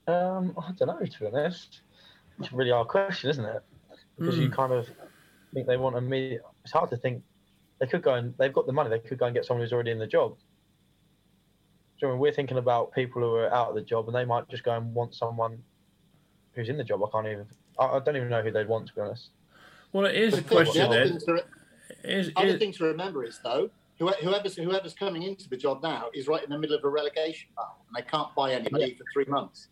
Um, I don't know, to be honest. It's a really hard question, isn't it? Because you Hmm. kind of think they want a me. It's hard to think. They could go and they've got the money. They could go and get someone who's already in the job. So when we're thinking about people who are out of the job, and they might just go and want someone who's in the job. I can't even. I, I don't even know who they'd want, to be honest. Well, it is a The question the other, then. thing to, Is, other is, thing to remember is, though, whoever's, whoever's coming into the job now is right in the middle of a relegation battle, and they can't buy anybody for three months.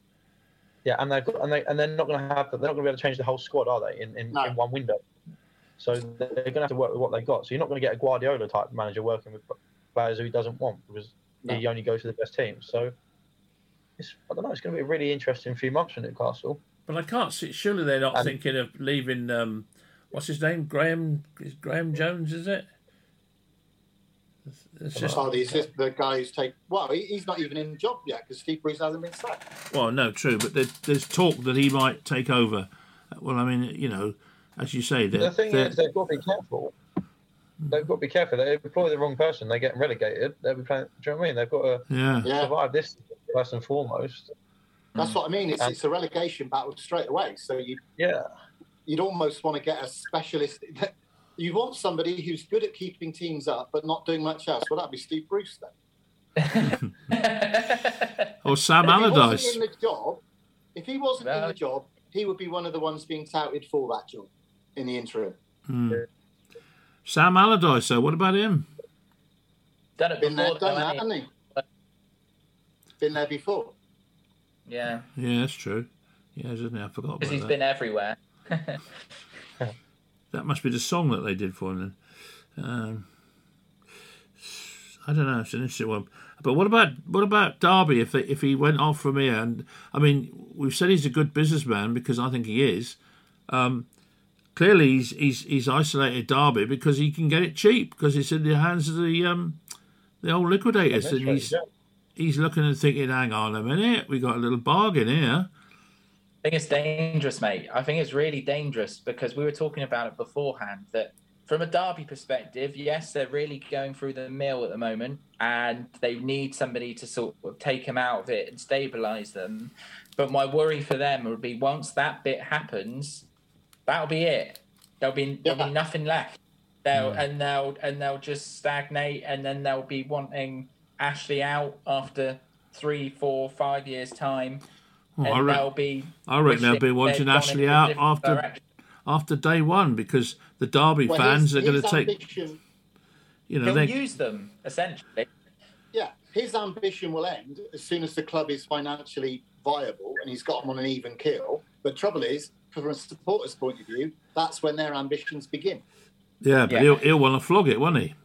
Yeah, and they've got, and they and they're not going to have. They're not going to be able to change the whole squad, are they? In in, No. in one window. So they're going to have to work with what they've got. So you're not going to get a Guardiola type manager working with players who he doesn't want because No. he only goes to the best teams. So it's, I don't know. It's going to be a really interesting few months for Newcastle. but I can't see. Surely they're not And- thinking of leaving. Um, what's his name? Graham. Is Graham Jones? Is it? It's- It's just Oh, the assist, the guy who's take. Well, he's not even in the job yet because Steve Bruce hasn't been sacked. well, no, true, but there, there's talk that he might take over. Well, I mean, you know, as you say, The they're, thing they're- is, they've got to be careful. They've got to be careful. They employ the wrong person, they get relegated. They'll be playing. Do you know what I mean? They've got to yeah, Yeah, survive this first and foremost. that's what I mean. It's, And- it's a relegation battle straight away. So you Yeah, you'd almost want to get a specialist. (laughs) You want somebody who's good at keeping teams up but not doing much else. Well, that'd be Steve Bruce then. (laughs) or Sam Allardyce. If he wasn't in the job, if he wasn't in the job, he would be one of the ones being touted for that job in the interim. Hmm. Sam Allardyce. So, what about him? Done it Been there, before, done though, that, hasn't hasn't he? Been there before. Yeah, Yeah, that's true. Yeah, isn't it? I forgot about because he's that. been everywhere. (laughs) That must be the song that they did for him. Then. Um, I don't know. It's an interesting one. But what about what about Derby? If they, if he went off from here, and I mean, we've said he's a good businessman because I think he is. Um, clearly, he's, he's he's isolated Derby because he can get it cheap because it's in the hands of the um, the old liquidators, and he's he's looking and thinking, "Hang on a minute, we got a little bargain here." I think it's dangerous, mate. I think it's really dangerous because we were talking about it beforehand that from a Derby perspective, yes, they're really going through the mill at the moment and they need somebody to sort of take them out of it and stabilise them. But my worry for them would be once that bit happens, that'll be it. There'll be there'll be nothing left. They'll and they'll and they'll just stagnate and then they'll be wanting Ashley out after three, four, five years time. Well, and I, re- they'll be I reckon they'll be wanting Ashley out after direction. after day one because the Derby Well, fans his- are going to take ambition- you know He'll they use them essentially. Yeah, his ambition will end as soon as the club is financially viable and he's got them on an even keel. But trouble is, from a supporter's point of view, that's when their ambitions begin. yeah, but Yeah. he'll he'll want to flog it, won't he?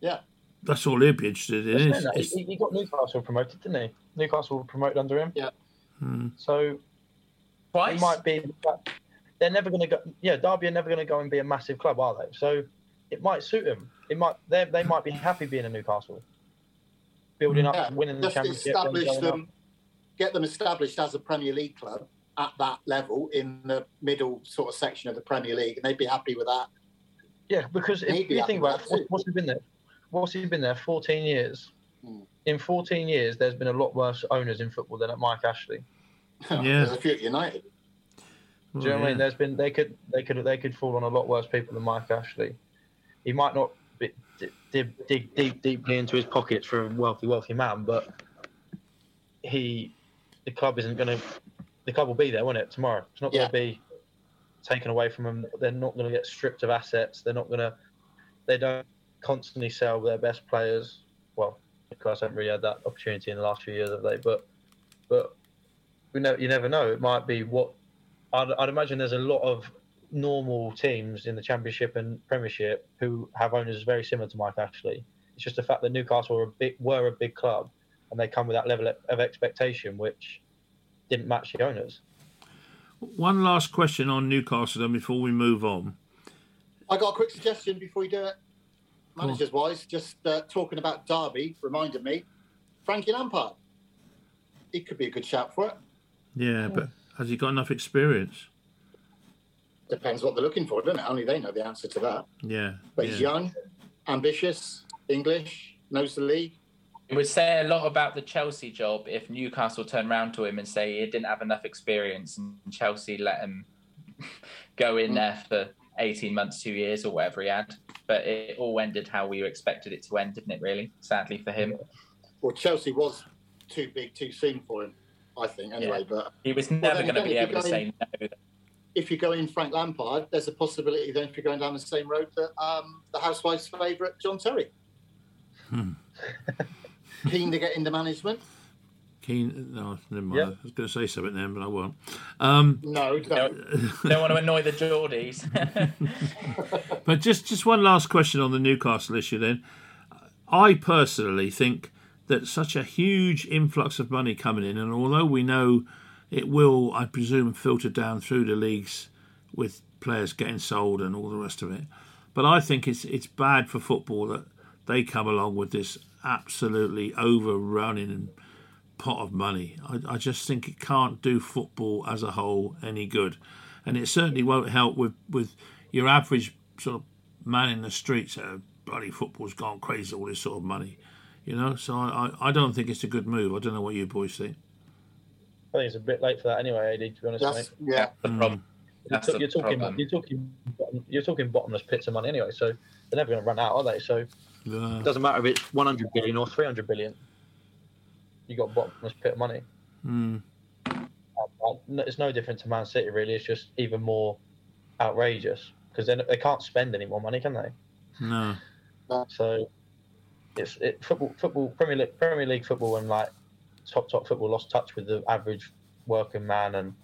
Yeah. That's all he'll be interested in. Is, he, he got Newcastle promoted, didn't he? Newcastle promoted under him. Yeah. Hmm. So Twice. it might be. They're never going to go. Yeah, Derby are never going to go and be a massive club, are they? So it might suit them. It might. They they might be happy being a Newcastle, building up, Yeah, winning the championship. establish going up. get them established as a Premier League club, at that level in the middle sort of section of the Premier League, and they'd be happy with that. Yeah, because if Maybe you think think about it. what's he been there? What's he been there? 14 years. In 14 years, there's been a lot worse owners in football than at Mike Ashley. (laughs) Yeah. There's a few at United. Oh, Do you know what I mean? There's been they could they could they could fall on a lot worse people than Mike Ashley. He might not be, dig, dig, dig deep deeply into his pockets for a wealthy wealthy man, but he the club isn't going to the club will be there, won't it? Tomorrow, it's not going Yeah. to be taken away from them. They're not going to get stripped of assets. They're not going to. They don't constantly sell their best players. Well, of course, haven't really had that opportunity in the last few years, have they? But but we know you never know. It might be what I'd, I'd imagine there's a lot of normal teams in the Championship and Premiership who have owners very similar to Mike Ashley. It's just the fact that Newcastle were a big, were a big club and they come with that level of expectation which didn't match the owners. One last question on Newcastle then before we move on. I got a quick suggestion before you do it. Managers wise, just uh, talking about Derby reminded me, Frankie Lampard. He could be a good shout for it. Yeah, but has he got enough experience? Depends what they're looking for, doesn't it? Only they know the answer to that. Yeah. But he's young, ambitious, English, knows the league. It would say a lot about the Chelsea job if Newcastle turned round to him and say he didn't have enough experience and Chelsea let him (laughs) go in there for 18 months, two years, or whatever he had. But it all ended how we expected it to end, didn't it, really? Sadly for him. Well, Chelsea was too big too soon for him, I think, anyway. But He was never then going to be able to you're say no. if you're going Frank Lampard, there's a possibility then if you're going down the same road that um, the housewife's favourite, John Terry. Hmm. Keen to get into management? Keen. No, never mind. Yeah. I was going to say something then, but I won't. Um, No, No. don't. Don't want to annoy the Geordies. (laughs) (laughs) But just just one last question on the Newcastle issue. Then, I personally think that such a huge influx of money coming in, and although we know it will, I presume, filter down through the leagues with players getting sold and all the rest of it. But I think it's it's bad for football that they come along with this absolutely overrunning pot of money. I, I just think it can't do football as a whole any good, and it certainly won't help with with your average sort of man in the streets. Uh, bloody football's gone crazy. All this sort of money, you know. So I, I, I don't think it's a good move. I don't know what you boys think. I think it's a bit late for that anyway, AD. To be honest, That's, mate. yeah. the Mm. problem. You're, That's ta- the you're talking, problem. you're talking, bottom- you're talking bottomless pits of money anyway. So they're never going to run out, are they? So it Uh, doesn't matter if it's 100 billion or 300 billion. You got bottomless pit of money. mm, It's no different to Man City, really. It's just even more outrageous because they they can't spend any more money, can they? no. So it's it football, football, Premier League, Premier League football, and like top top football lost touch with the average working man and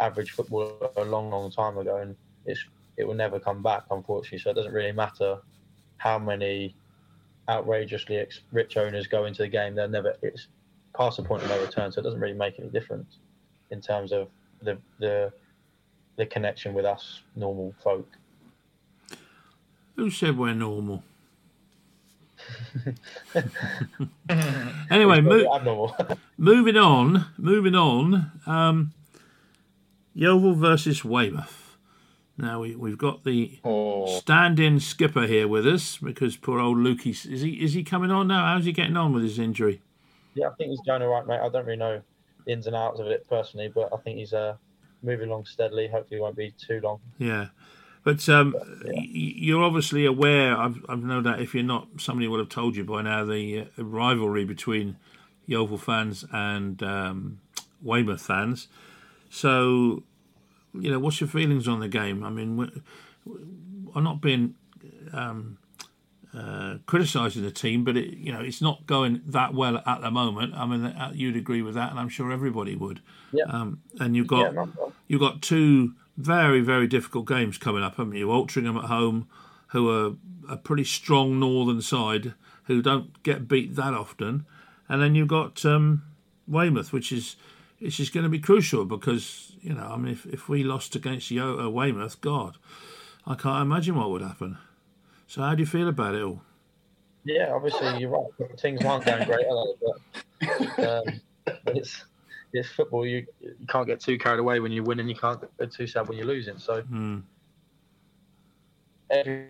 average football a long, long time ago, and it's it will never come back, unfortunately. So it doesn't really matter how many outrageously rich owners go into the game; they're never it's past the point of no return. So it doesn't really make any difference in terms of the the the connection with us normal folk. Who said we're normal? (laughs) anyway, mo- abnormal. (laughs) moving on. Moving on. Um, Yeovil versus Weymouth. Now we, we've got the Oh, stand-in skipper here with us because poor old Lukey is he is he coming on now? How's he getting on with his injury? Yeah, I think he's going all right, mate. I don't really know the ins and outs of it personally, but I think he's uh, moving along steadily. Hopefully, it won't be too long. Yeah, but um, Yeah. you're obviously aware. I've I've know that if you're not, somebody would have told you by now the uh, rivalry between Yeovil fans and um, Weymouth fans. So, you know, what's your feelings on the game? I mean, I'm not being um, uh, criticising the team, but it, you know, it's not going that well at the moment. I mean, uh, you'd agree with that, and I'm sure everybody would. Yeah. Um, and you've got no, you've got two very very difficult games coming up, haven't you? Altrincham at home, who are a pretty strong northern side who don't get beat that often, and then you've got um, Weymouth, which is which is going to be crucial because you know I mean if, if we lost against Yo- Weymouth, God, I can't imagine what would happen. So how do you feel about it all? yeah, obviously you're right. Things aren't going great, are they? But, um, but it's it's football. You you can't get too carried away when you're winning. You can't get too sad when you're losing. So Hmm. every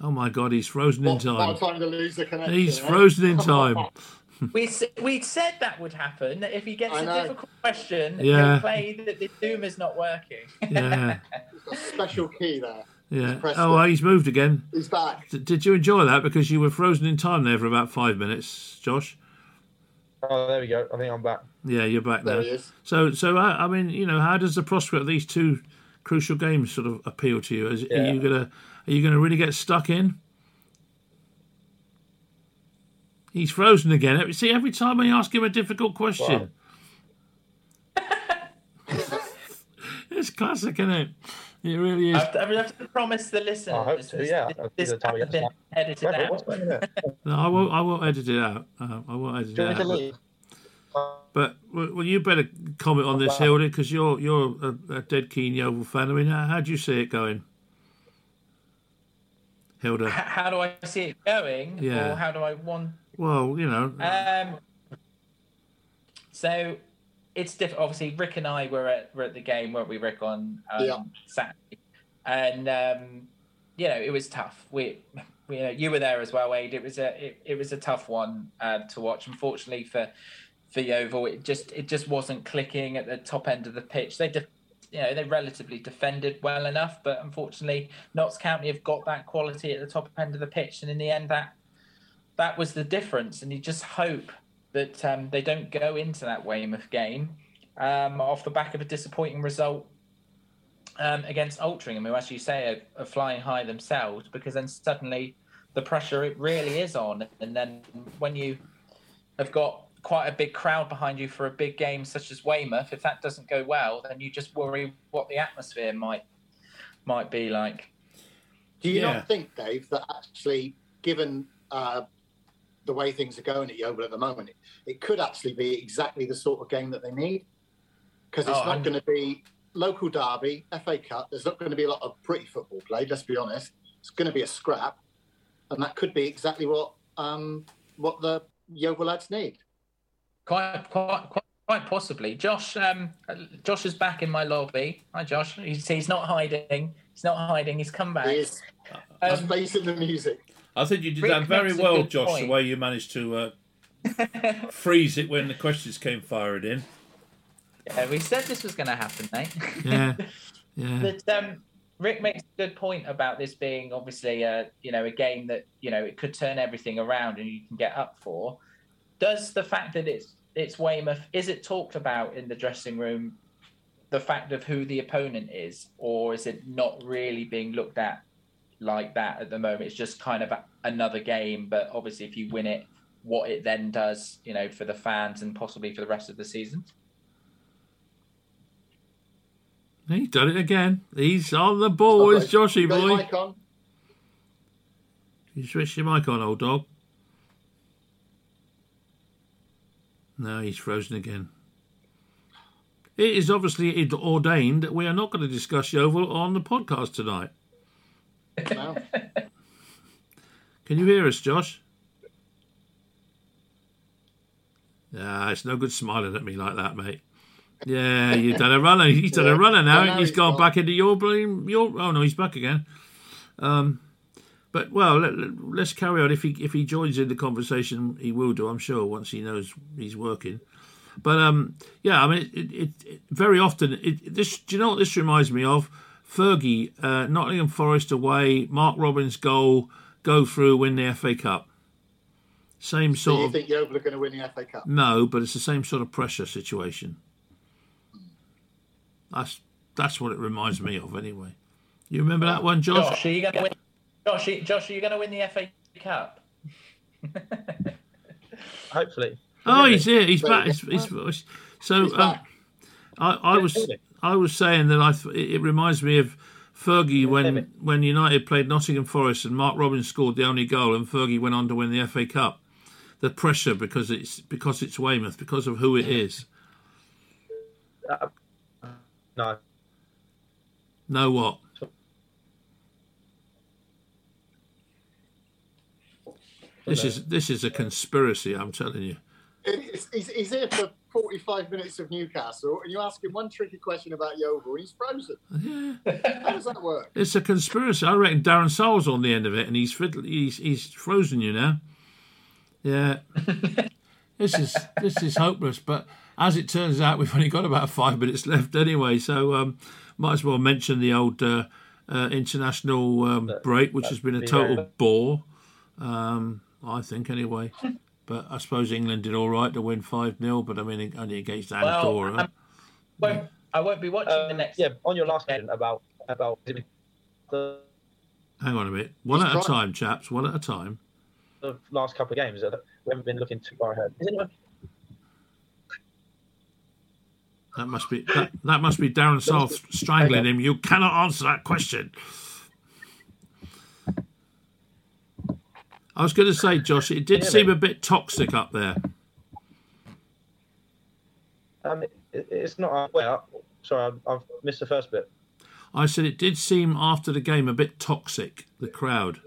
Oh my God, he's frozen in What, what time. a time to lose the connection. He's eh? frozen in time. (laughs) (laughs) We we said that would happen. That if he gets I a know. difficult question, Yeah. he'll play that the Doom is not working. Yeah, a special key there. Yeah. Oh, well, he's moved again. He's back. D- did you enjoy that? Because you were frozen in time there for about five minutes, Josh. oh, there we go. I think I'm back. Yeah, you're back There now. he is. So, so I, I mean, you know, how does the prospect of these two crucial games sort of appeal to you? Is, Are you gonna are you gonna really get stuck in? He's frozen again. See, every time I ask him a difficult question, (laughs) it's classic, isn't it? It really is. I have to, I have to promise the listeners. I hope so, yeah. This, I'll this time has been edited Wait, out. what's going on there? No, I won't. I won't edit it out. Uh, I won't edit Do it you want me to out. But well, well, you better comment on this, Hilda, because you're you're a, a dead keen Yeovil fan. I mean, how, how do you see it going, Hilda? H- How do I see it going? Yeah. Or how do I want Well, you know, Um, so it's different. Obviously, Rick and I were at were at the game, weren't we, Rick, on um, Yeah. Saturday, and um, you know it was tough. We, we uh, you were there as well, Wade. It was a it, it was a tough one uh, to watch. Unfortunately for for Yeovil, it just it just wasn't clicking at the top end of the pitch. They def- you know they relatively defended well enough, but unfortunately, Notts County have got that quality at the top end of the pitch, and in the end, that that was the difference. And you just hope that um, they don't go into that Weymouth game um, off the back of a disappointing result um, against Altrincham, who, as you say, are, are flying high themselves, because then suddenly the pressure it really is on. And then when you have got quite a big crowd behind you for a big game such as Weymouth, if that doesn't go well, then you just worry what the atmosphere might might be like. Do you Yeah. not think, Dave, that actually, given uh, the way things are going at Yeovil at the moment, it, it could actually be exactly the sort of game that they need? Because it's Oh, not going to be local derby, FA Cup. There's not going to be a lot of pretty football played. Let's be honest. It's going to be a scrap, and that could be exactly what um, what the Yeovil lads need. Quite, quite, quite, quite possibly. Josh, um, Josh is back in my lobby. Hi, Josh. He's, he's not hiding. He's not hiding. He's come back. He is He's Um, facing the music. I think you did Rick that very well, Josh. point. The way you managed to uh, (laughs) freeze it when the questions came firing in. yeah, we said this was going to happen, mate. (laughs) Yeah, (laughs) yeah. But um, Rick makes a good point about this being obviously a you know a game that you know it could turn everything around and you can get up for. Does the fact that it's it's Weymouth is it talked about in the dressing room? The fact of who the opponent is, or is it not really being looked at like that at the moment? It's just kind of a, another game, but obviously if you win it, what it then does, you know, for the fans and possibly for the rest of the season. He's done it again. He's on the ball. It's Joshy You your boy. mic on? You switch your mic on, old dog. No, he's frozen again. It is obviously ordained that we are not going to discuss Yeovil on the podcast tonight. No. (laughs) Can you hear us, Josh? Ah, it's no good smiling at me like that, mate. Yeah, you've done a runner. He's done a runner now. Know he's he's gone back into your blame. Your oh no, he's back again. Um, but well, let, us carry on. If he if he joins in the conversation, he will do. I'm sure once he knows he's working. But um, yeah, I mean, it, it, it very often. It, this do you know what this reminds me of? Fergie, uh, Nottingham Forest away, Mark Robins goal, go through, win the FA Cup. Same sort. Of. Do you of think Yeovil are going to win the FA Cup? no, but it's the same sort of pressure situation. That's that's what it reminds me of, anyway. You remember that one, Josh? Josh, are you going to win? Josh, Josh, are you going to win the FA Cup? (laughs) Hopefully. Oh, he's here. He's back. He's, go. he's, so He's um. I, I was Really? I was saying that I th- it reminds me of Fergie when when United played Nottingham Forest and Mark Robins scored the only goal and Fergie went on to win the FA Cup. The pressure because it's because it's Weymouth because of who it is. No. Know what? This is this is a conspiracy. I'm telling you. It is. he's, he's here for 45 minutes of Newcastle, and you ask him one tricky question about Yeovil, and he's frozen. Yeah. How does that work? It's a conspiracy. I reckon Darren Sarll's on the end of it, and he's fiddle- he's he's frozen you now. Yeah, (laughs) this is this is hopeless. But as it turns out, we've only got about five minutes left anyway, so um, might as well mention the old uh, uh, international um, break, which has been a total bore. Um, I think anyway. But I suppose England did all right to win five 0 but I mean only against Andorra. I'm- Won't, I won't be watching the Um, next. yeah, on your last question about about the, Hang on a minute, one He's at a time, chaps. One at a time. the last couple of games, uh, we haven't been looking too far ahead. Is anyone, That must be that, that must be Darren Sarll (laughs) strangling him. You cannot answer that question. I was going to say, Josh, it did seem a bit toxic up there. um, it, it's not. Well, sorry, I've, I've missed the first bit. I said it did seem after the game a bit toxic. The crowd.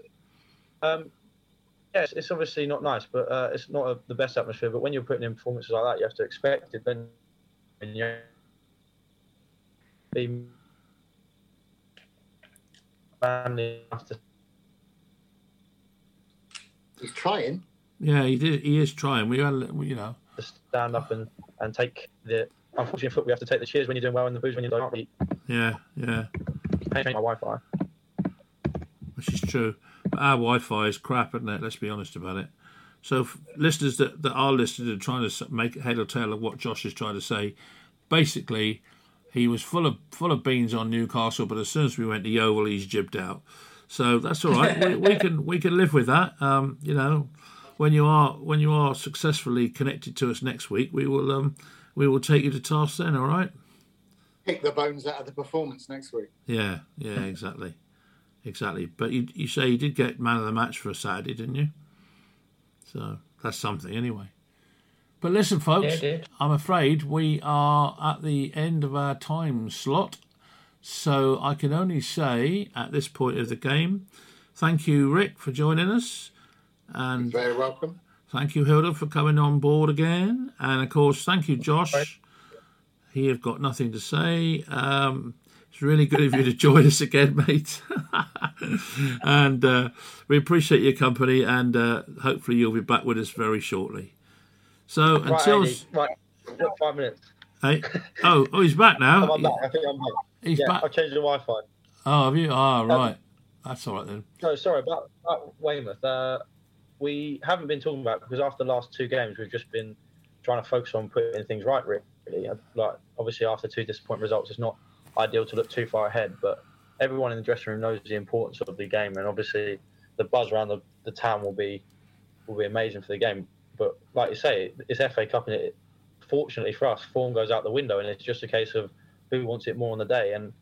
Um, yeah, it's, obviously not nice, but uh, it's not a, the best atmosphere. But when you're putting in performances like that, you have to expect it. Then, and you be to He's trying. Yeah, he did. He is trying. We, are, you know, to stand up and, and take the. Unfortunately, foot we have to take the cheers when you're doing well and the boos when you don't. You yeah, yeah, can't change my Wi-Fi. which is true. But our Wi-Fi is crap, isn't it? Let's be honest about it. So, f- listeners that, that are listening and trying to make head or tail of what Josh is trying to say, basically, he was full of full of beans on Newcastle, but as soon as we went to Yeovil, he's jibbed out. So that's all right. we, we can we can live with that. Um, you know, when you are when you are successfully connected to us next week, we will um, we will take you to task then. All right. Pick the bones out of the performance next week. Yeah, yeah, exactly, exactly. But you you say you did get man of the match for a Saturday, didn't you? So that's something anyway. But listen, folks, Yeah. I'm afraid we are at the end of our time slot. So I can only say at this point of the game, thank you, Rick, for joining us. And Very welcome. Thank you, Hilda, for coming on board again. And of course, thank you, Josh. He have got nothing to say. Um, it's really good of you to (laughs) join us again, mate. (laughs) and uh, we appreciate your company, and uh, hopefully you'll be back with us very shortly. So Right, until Andy, right, five minutes. Hey, oh, oh, he's back now. I'm back. I think I'm back. He's Yeah, back. I've changed the Wi-Fi. Oh, have you? Oh, right. That's all right then. No, sorry about, about Weymouth. Uh, we haven't been talking about it because after the last two games, we've just been trying to focus on putting things right. Really, like obviously after two disappointing results, it's not ideal to look too far ahead. But everyone in the dressing room knows the importance of the game, and obviously the buzz around the, the town will be will be amazing for the game. But like you say, it's FA Cup, and it, fortunately for us, form goes out the window, and it's just a case of who wants it more on the day. And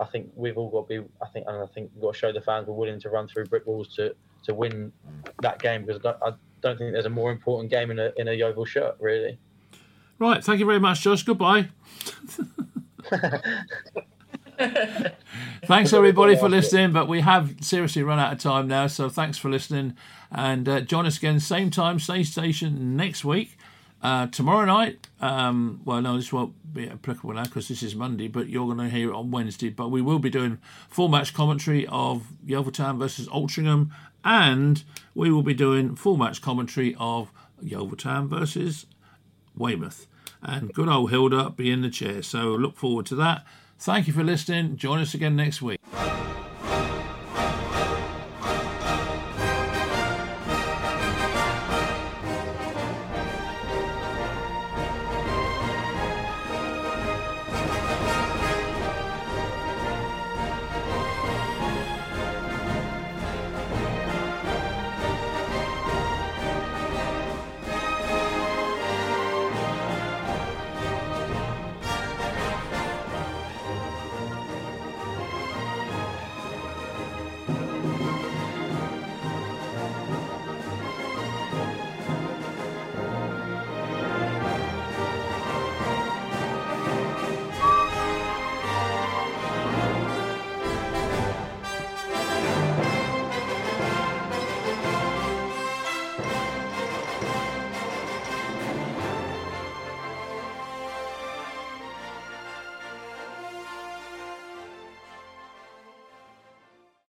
I think we've all got to be. I think, and I think we've got to show the fans we're willing to run through brick walls to to win that game because I don't, I don't think there's a more important game in a in a Yeovil shirt, really. Right. Thank you very much, Josh. Goodbye. (laughs) thanks everybody for listening but we have seriously run out of time now so thanks for listening and uh, join us again same time same station next week uh, tomorrow night um, well no this won't be applicable now because this is monday but you're going to hear it on wednesday but we will be doing full match commentary of yeovil town versus altrincham and we will be doing full match commentary of yeovil town versus Weymouth. And good old Hilda be in the chair. So look forward to that. Thank you for listening. Join us again next week.